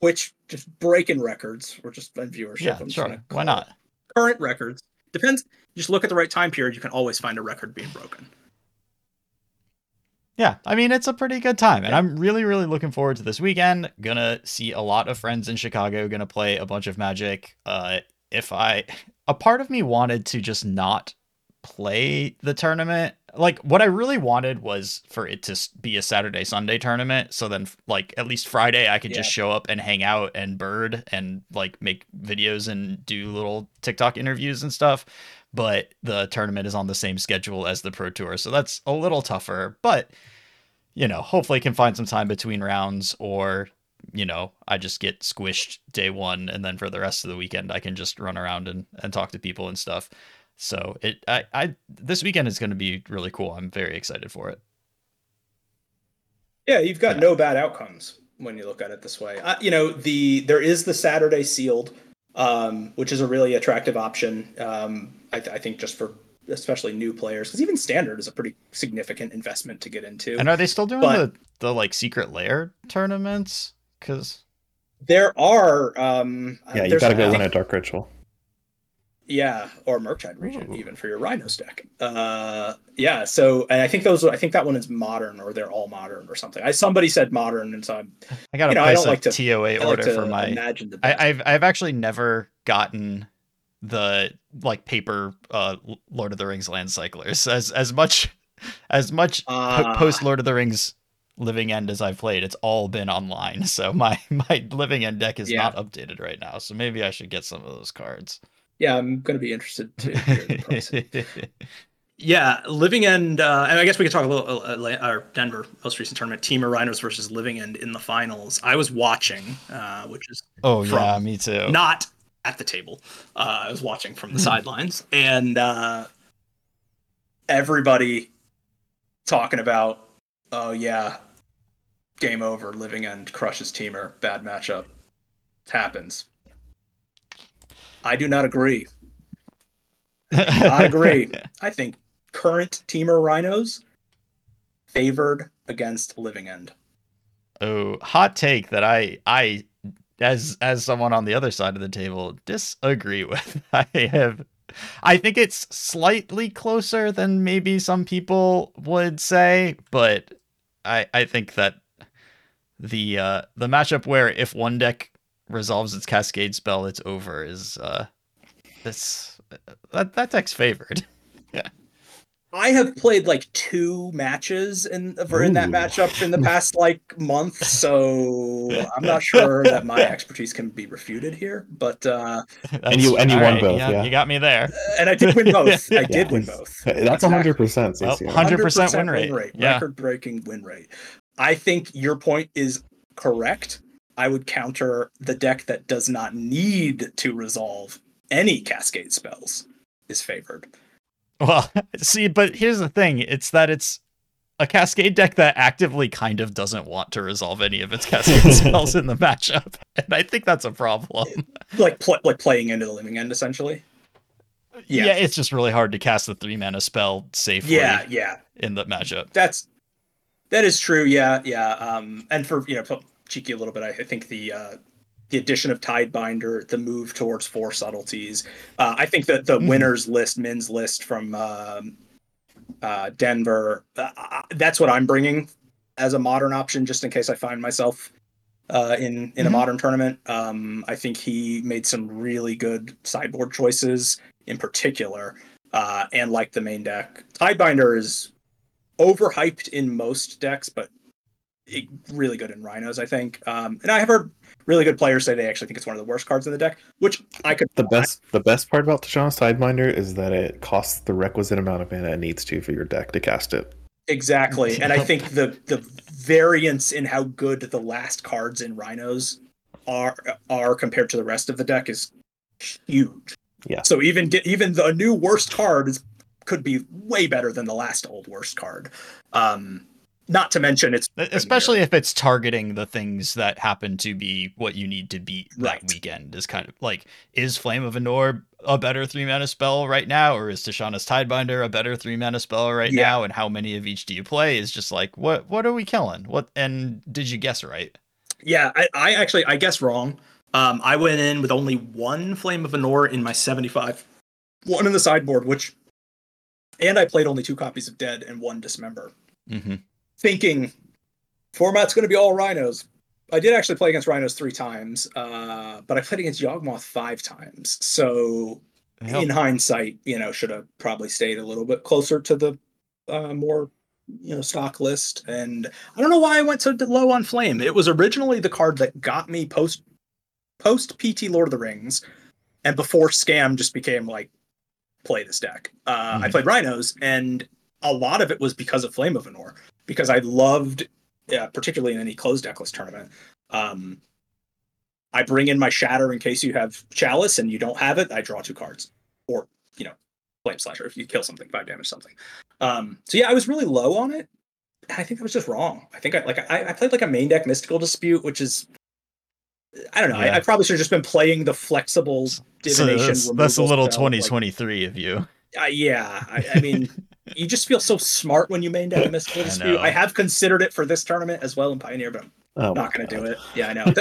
Which just breaking records. We're just in viewership. yeah I'm just sure gonna why not. Current records depends. Just look at the right time period. You can always find a record being broken. Yeah, I mean it's a pretty good time, and Yeah. I'm really, really looking forward to this weekend. Gonna see a lot of friends in Chicago. Gonna play a bunch of Magic. Uh, if I, a part of me wanted to just not play the tournament. Like what I really wanted was for it to be a Saturday Sunday tournament. So then, like at least Friday, I could just show up and hang out and bird and like make videos and do little TikTok interviews and stuff but the tournament is on the same schedule as the pro tour so that's a little tougher but you know hopefully can find some time between rounds or you know i just get squished day one and then for the rest of the weekend i can just run around and, and talk to people and stuff so it i, I this weekend is going to be really cool i'm very excited for it Yeah, you've got Yeah. no bad outcomes when you look at it this way. Uh, you know, the there is the Saturday sealed, um, which is a really attractive option. Um, I, th- I think just for especially new players, because even standard is a pretty significant investment to get into. and are they still doing But- the the like secret lair tournaments because There are, um, Yeah, you there's- gotta go win a dark ritual. Yeah, or Murktide Regent Ooh. even for your Rhinos deck. Uh, yeah. So, and I think those, I think that one is modern, or they're all modern, or something. I somebody said modern, and so I'm, i gotta You know, I don't a like to- toa I like order to for my imagine the. I, I've I've actually never gotten the like paper uh Lord of the Rings land cyclers as as much as much Ah. post Lord of the Rings living end as I've played. It's all been online, so my my living end deck is Yeah. not updated right now. So maybe I should get some of those cards. yeah, I'm going to be interested to hear the price. Yeah, Living End, uh, and I guess we could talk a little. Uh, our Denver most recent tournament, Team of Rhinos versus Living End in the finals. I was watching, uh, which is oh yeah, me too. not at the table. Uh, I was watching from the sidelines, and uh, everybody talking about, oh yeah, game over. Living End crushes Temur. Bad matchup. happens. I do not agree. I agree. I think current Temur Rhinos favored against Living End. Oh, hot take that I I as as someone on the other side of the table disagree with. I have I think it's slightly closer than maybe some people would say, but I I think that the uh the matchup where if one deck resolves its cascade spell it's over is uh that's that that deck's favored. I have played like two matches in for in that matchup in the past like month, so I'm not sure that my expertise can be refuted here. But uh, That's- you- and you all won both, yeah. You got me there. and I did win both. I Yeah, did win both. That's hundred percent. 100% win rate. Yeah. record-breaking win rate. I think your point is correct. I would counter the deck that does not need to resolve any cascade spells is favored. Well, see, but here's the thing: it's that it's a cascade deck that actively kind of doesn't want to resolve any of its cascade spells in the matchup, and I think that's a problem. Like pl- like playing into the living end essentially. Yeah. Yeah. it's just really hard to cast the three mana spell safely Yeah, yeah. in the matchup. That's that is true. Yeah, yeah. Um, and for you know, cheeky a little bit, I, I think the uh, the addition of Tidebinder, the move towards four subtleties. Uh, I think that the Mhm. winners list, Min's list from um, uh, Denver. Uh, uh, that's what I'm bringing as a modern option, just in case I find myself uh, in in a Mhm. modern tournament. Um, I think he made some really good sideboard choices, in particular, uh, and like the main deck. Tidebinder is overhyped in most decks, but really good in rhinos, I think. Um, and I have heard really good players say they actually think it's one of the worst cards in the deck, which I could. The best the best part about Tishana's Tidebinder is that it costs the requisite amount of mana it needs to for your deck to cast it. Exactly, and I think the the variance in how good the last cards in rhinos are are compared to the rest of the deck is huge. Yeah. So even get, even the new worst card is could be way better than the last old worst card. Um, not to mention it's Especially if it's targeting the things that happen to be what you need to beat Right. that weekend. Is kind of like, is Flame of Anor a better three mana spell right now, or is Tishana's Tidebinder a better three mana spell right Yeah. now? And how many of each do you play? Is just like, what what are we killing? What and did you guess right? Yeah, I, I actually I guess wrong. Um, I went in with only one Flame of Anor in my 75, one in the sideboard, which, and I played only two copies of Dead and one Dismember, Mm-hmm. Thinking format's going to be all Rhinos. I did actually play against Rhinos three times, uh, but I played against Yawgmoth five times. So in hindsight, you know, should have probably stayed a little bit closer to the uh, more you know stock list. And I don't know why I went so low on Flame. It was originally the card that got me post post PT Lord of the Rings, and before Scam just became like play this deck. Uh, I Mhm. played Rhinos, and a lot of it was because of Flame of Anor because I loved, uh, particularly in any closed deckless tournament. Um, I bring in my shatter in case you have chalice and you don't have it. I draw two cards, or you know, flame slasher if you kill something, five damage something. Um, so yeah, I was really low on it. I think I was just wrong. I think I like I, I played like a main deck mystical dispute, which is I don't know. I, Yeah. I probably should have just been playing the flexible So divination. that's, that's a little spell, like- 2023 of you. uh, yeah, I, I mean, you just feel so smart when you main deck a mystical I dispute. know. I have considered it for this tournament as well in Pioneer, but I'm Oh, not going to do it. Yeah, I know.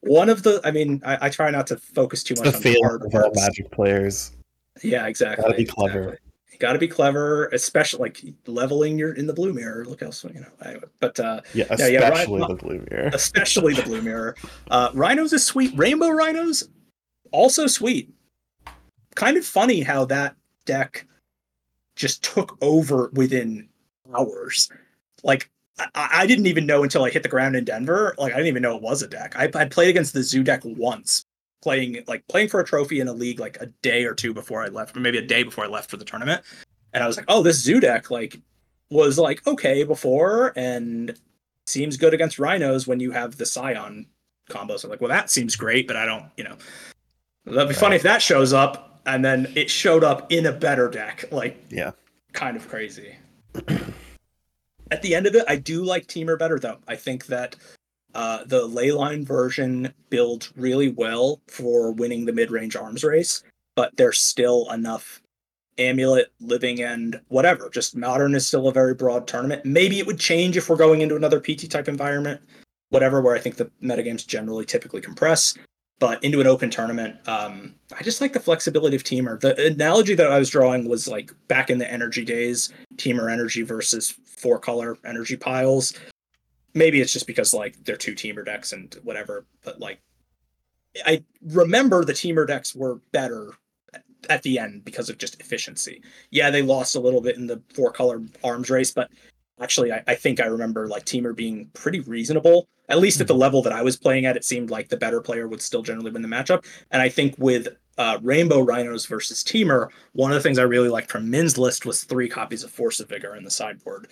One of the, I mean, I, I try not to focus too It's much the on feel hard of all magic players. Yeah, exactly. Gotta be clever. exactly. You got to be clever, especially like leveling your in the blue mirror. Look else, you know. Anyway, but uh, Yeah, Yeah, yeah, right. especially the blue mirror. especially the blue mirror. Uh, rhinos is sweet. Rainbow rhinos, also sweet. Kind of funny how that deck just took over within hours. Like I, I didn't even know until I hit the ground in Denver. Like I didn't even know it was a deck. I I played against the zoo deck once, playing like playing for a trophy in a league like a day or two before I left, or maybe a day before I left for the tournament. And I was like, oh, this zoo deck like was like okay before and seems good against rhinos when you have the scion combos. I'm like, well, that seems great, but I don't, you know, that'd be funny if that shows up and then it showed up in a better deck. Like, Yeah. kind of crazy. At the end of it, I do like Temur better though. I think that uh, the leyline version builds really well for winning the mid-range arms race, but there's still enough amulet, living end, whatever. Just modern is still a very broad tournament. Maybe it would change if we're going into another PT type environment, whatever, where I think the metagames generally typically compress. But into an open tournament, um, I just like the flexibility of Temur. The analogy that I was drawing was like back in the energy days, Temur energy versus four color energy piles. Maybe it's just because like they're two Temur decks and whatever, but like I remember the Temur decks were better at the end because of just efficiency. Yeah, they lost a little bit in the four color arms race, but actually I, I think I remember like Temur being pretty reasonable. At least at the level that I was playing at, it seemed like the better player would still generally win the matchup. And I think with uh, Rainbow Rhinos versus Temur, one of the things I really liked from Min's list was three copies of Force of Vigor in the sideboard.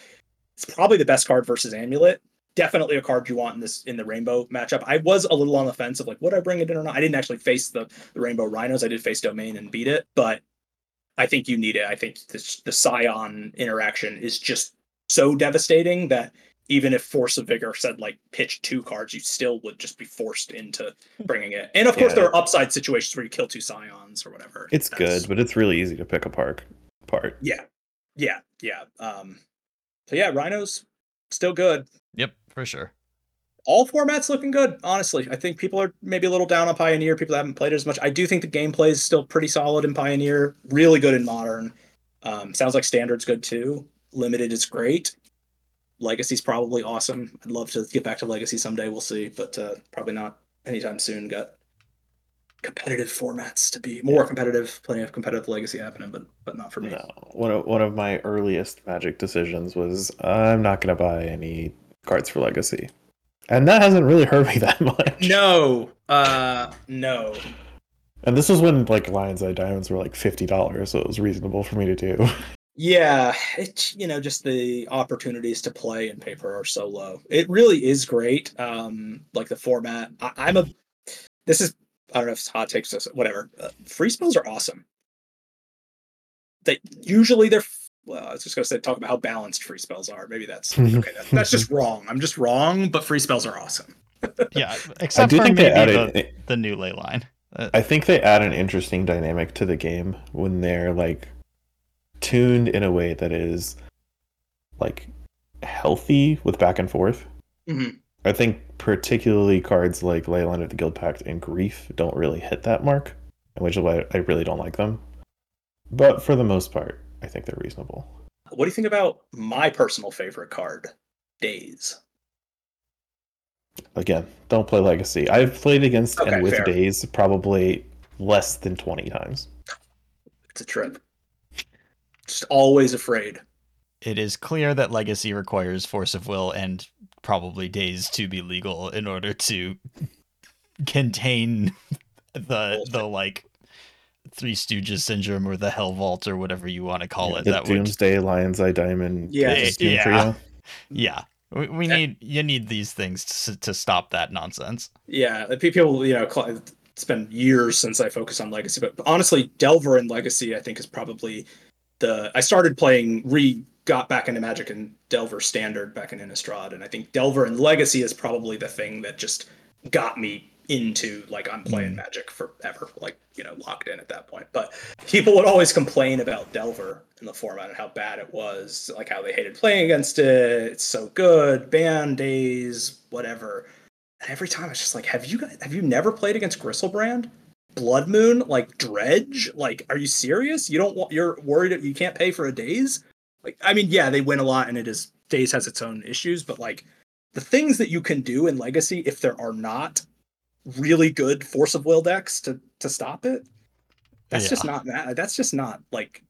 It's probably the best card versus Amulet. Definitely a card you want in this in the Rainbow matchup. I was a little on the fence of like, would I bring it in or not? I didn't actually face the, the Rainbow Rhinos. I did face Domain and beat it, but I think you need it. I think this, the Scion interaction is just so devastating that even if Force of Vigor said like pitch two cards, you still would just be forced into bringing it. And of course, there are upside situations where you kill two Scions or whatever. It's That's- good, but it's really easy to pick apart. Part. Yeah, yeah, yeah. Um, so yeah, Rhinos still good. Yep, for sure. All formats looking good. Honestly, I think people are maybe a little down on Pioneer. People that haven't played it as much. I do think the gameplay is still pretty solid in Pioneer. Really good in Modern. Um, sounds like Standard's good too. Limited is great. Legacy's probably awesome. I'd love to get back to Legacy someday. We'll see, but uh, probably not anytime soon. Got competitive formats to be more competitive. Plenty of competitive Legacy happening, but but not for me. No, one of one of my earliest Magic decisions was I'm not going to buy any cards for Legacy, and that hasn't really hurt me that much. No, uh, no. And this was when like Lion's Eye Diamonds were like fifty dollars, so it was reasonable for me to do. Yeah, it's you know just the opportunities to play in paper are so low. It really is great. Um, like the format. I, I'm a. This is I don't know if it's hot takes. this- Whatever. Uh, free spells are awesome. They usually they're. Well, I was just gonna say talk about how balanced free spells are. Maybe that's okay. That, that's just wrong. I'm just wrong. But free spells are awesome. Yeah, except I do for think they maybe added. the, the new ley line. Uh, I think they add an interesting dynamic to the game when they're like tuned in a way that is like healthy with back and forth. Mhm. I think particularly cards like Leyline of the Guildpact and Grief don't really hit that mark, which is why I really don't like them. But for the most part, I think they're reasonable. What do you think about my personal favorite card, Daze? Again, don't play Legacy. I've played against Okay, and with fair. Daze probably less than 20 times. It's a trip. Just always afraid. it is clear that legacy requires force of will and probably Daze to be legal in order to contain the the like three stooges syndrome or the hell vault or whatever you want to call Yeah, it the that would Doomsday Lion's Eye Diamond Yeah, Daze yeah. Trio. yeah we, we Yeah. need you need these things to, to stop that nonsense Yeah, people, you know, cl- it's been years since I focused on Legacy, but honestly, Delver and Legacy, I think, is probably the. I started playing, re got back into Magic and Delver Standard back in Innistrad, and I think Delver and Legacy is probably the thing that just got me into like I'm playing Mm. Magic forever, like you know, locked in at that point. But people would always complain about Delver in the format and how bad it was, like how they hated playing against it. It's so good, band Daze, whatever. And every time it's just like, have you guys have you never played against Griselbrand? Blood Moon, like Dredge, like, are you serious? You don't want you're worried you can't pay for a Daze? Like, I mean, yeah, they win a lot and it is Daze has its own issues, but like the things that you can do in Legacy, if there are not really good force of will decks to to stop it, that's just not ma- that's just not like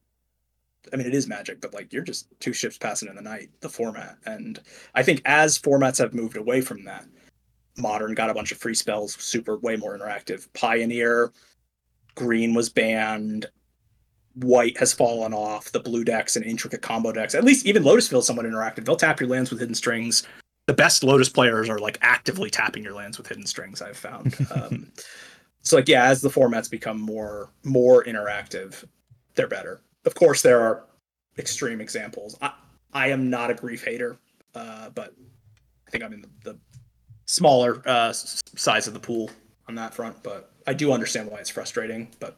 I mean, it is magic, but like you're just two ships passing in the night, the format. And I think as formats have moved away from that, modern got a bunch of free spells, super way more interactive. Pioneer, green was banned, white has fallen off, the blue decks and intricate combo decks. At least even Lotus Field is somewhat interactive. They'll tap your lands with hidden strings. The best Lotus players are like actively tapping your lands with hidden strings, I've found. Um, so like yeah, as the formats become more more interactive, they're better. Of course, there are extreme examples. I, I am not a grief hater, uh, but I think I'm in the, the smaller uh, size of the pool on that front. But I do understand why it's frustrating. But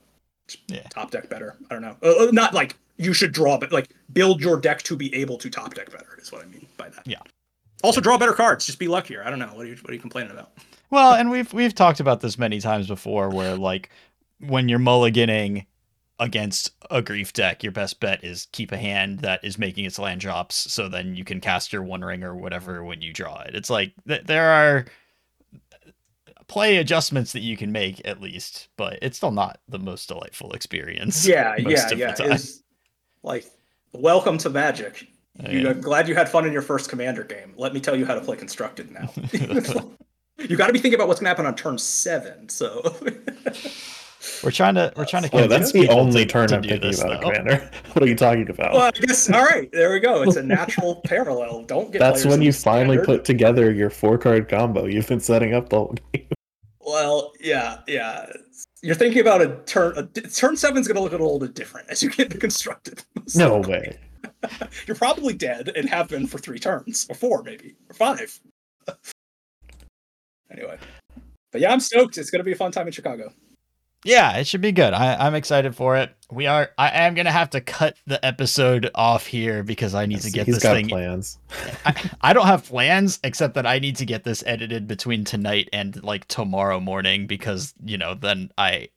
Yeah. top deck better. I don't know. Uh, uh, not like you should draw, but like build your deck to be able to top deck better is what I mean by that. Yeah. Also, draw better cards. Just be luckier. I don't know. What are you What are you complaining about? Well, and we've we've talked about this many times before, where like when you're mulliganing against a grief deck, your best bet is keep a hand that is making its land drops, so then you can cast your One Ring or whatever when you draw it. It's like th- there are play adjustments that you can make at least, but it's still not the most delightful experience. Yeah, yeah, yeah. It's like, welcome to Magic. Oh, you, Yeah. Glad you had fun in your first Commander game. Let me tell you how to play Constructed now. you got to be thinking about what's going to happen on turn seven. So, We're trying to we're trying to. Oh, that's the only to- turn to I'm thinking this, about, though. Commander. What are you talking about? well, I guess all right. There we go. It's a natural parallel. Don't get. That's when in you finally Standard. put together your four card combo. You've been setting up the whole game. Well, yeah, yeah. You're thinking about a turn. A, turn seven's going to look a little bit different as you get into constructed. No way. You're probably dead and have been for three turns, or four maybe, or five. anyway, but yeah, I'm stoked. It's going to be a fun time in Chicago. Yeah, it should be good. I, I'm excited for it. We are. I am gonna have to cut the episode off here because I need to get He's this got thing. plans. I, I don't have plans except that I need to get this edited between tonight and like tomorrow morning because you know then I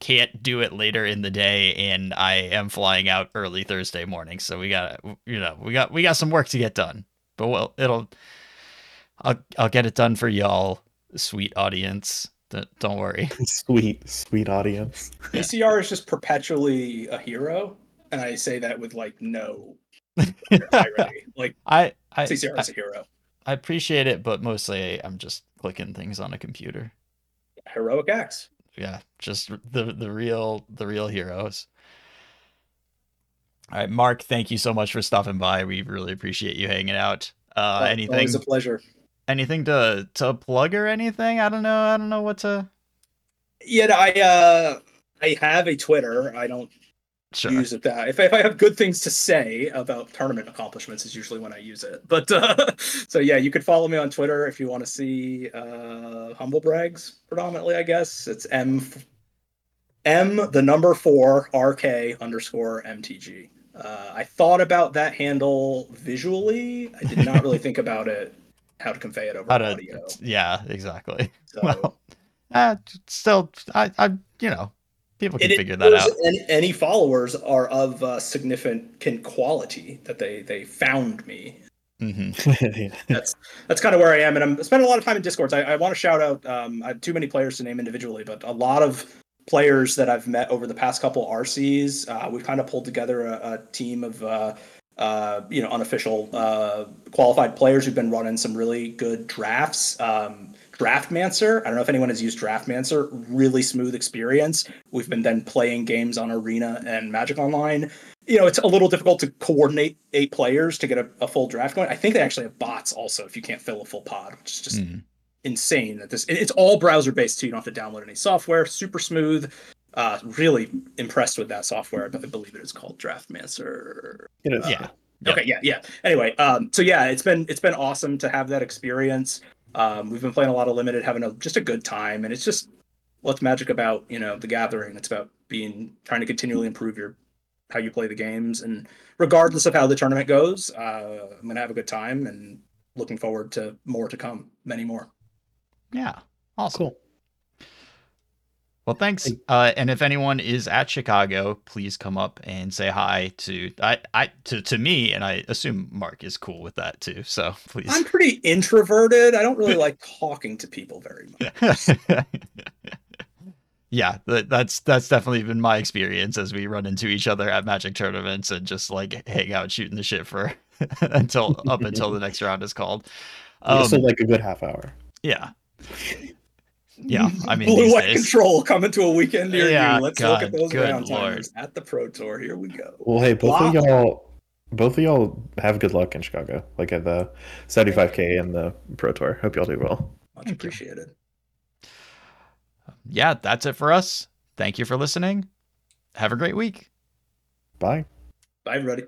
can't do it later in the day and I am flying out early Thursday morning. So we got to you know we got we got some work to get done. But well, it'll I'll I'll get it done for y'all, sweet audience. D- Don't worry. Sweet, sweet audience. Yeah. PCR is just perpetually a hero, and I say that with like no irony. like I I, CCR I is a hero, I appreciate it, but mostly I'm just clicking things on a computer. heroic acts. yeah just the the real the real heroes all right mark thank you so much for stopping by we really appreciate you hanging out uh anything Always a pleasure. Anything to to plug or anything? I don't know i don't know what to Yeah, I uh, I have a Twitter. I don't sure. use it that if, if i have good things to say about tournament accomplishments is usually when i use it. But uh so yeah you could follow me on twitter if you want to see uh humble brags predominantly i guess. It's m m the number four rk underscore mtg uh i thought about that handle visually. I did not really think about it how to convey it over how to audio yeah exactly so well, uh, still i i you know people can It figure that out Any, any followers are of uh, significant quality that they they found me. Mm-hmm. That's that's kind of where I am, and I'm spending a lot of time in discords. I, I want to shout out. Um, I have too many players to name individually, but a lot of players that I've met over the past couple RCs. Uh, we've kind of pulled together a, a team of. Uh, you know, unofficial uh, qualified players who've been running some really good drafts. Um, Draftmancer, I don't know if anyone has used Draftmancer. Really smooth experience. We've been then playing games on Arena and Magic Online. You know, it's a little difficult to coordinate eight players to get a, a full draft going. I think they actually have bots also if you can't fill a full pod, which is just Mhm. insane that this it's all browser based too. You don't have to download any software. Super smooth. Uh, really impressed with that software. I believe it is called Draftmancer. It is. yeah Yeah. Okay, yeah, yeah. Anyway, um, so yeah, it's been it's been awesome to have that experience. Um, we've been playing a lot of limited, having a just a good time, and it's just what's magic about you know the gathering. It's about being trying to continually improve your how you play the games, and regardless of how the tournament goes, uh, I'm gonna have a good time and looking forward to more to come, many more. yeah awesome Cool. Well, thanks. Uh, and if anyone is at Chicago, please come up and say hi to I, I to, to me, and I assume Mark is cool with that too. So please. I'm pretty introverted. I don't really like talking to people very much. yeah, that, that's that's definitely been my experience as we run into each other at Magic tournaments and just like hang out shooting the shit for until up until the next round is called. Um, like a good half hour. yeah. Yeah, I mean, Blue these White days- Control coming to a weekend near Yeah, you. Let's look at those round lord. timers at the Pro Tour. Here we go. Well, hey, both Wow. of y'all, both of y'all have good luck in Chicago, like at the 75k and the Pro Tour. Hope y'all do well. Much Thank you. appreciated. yeah, that's it for us. Thank you for listening. Have a great week. Bye. Bye, everybody.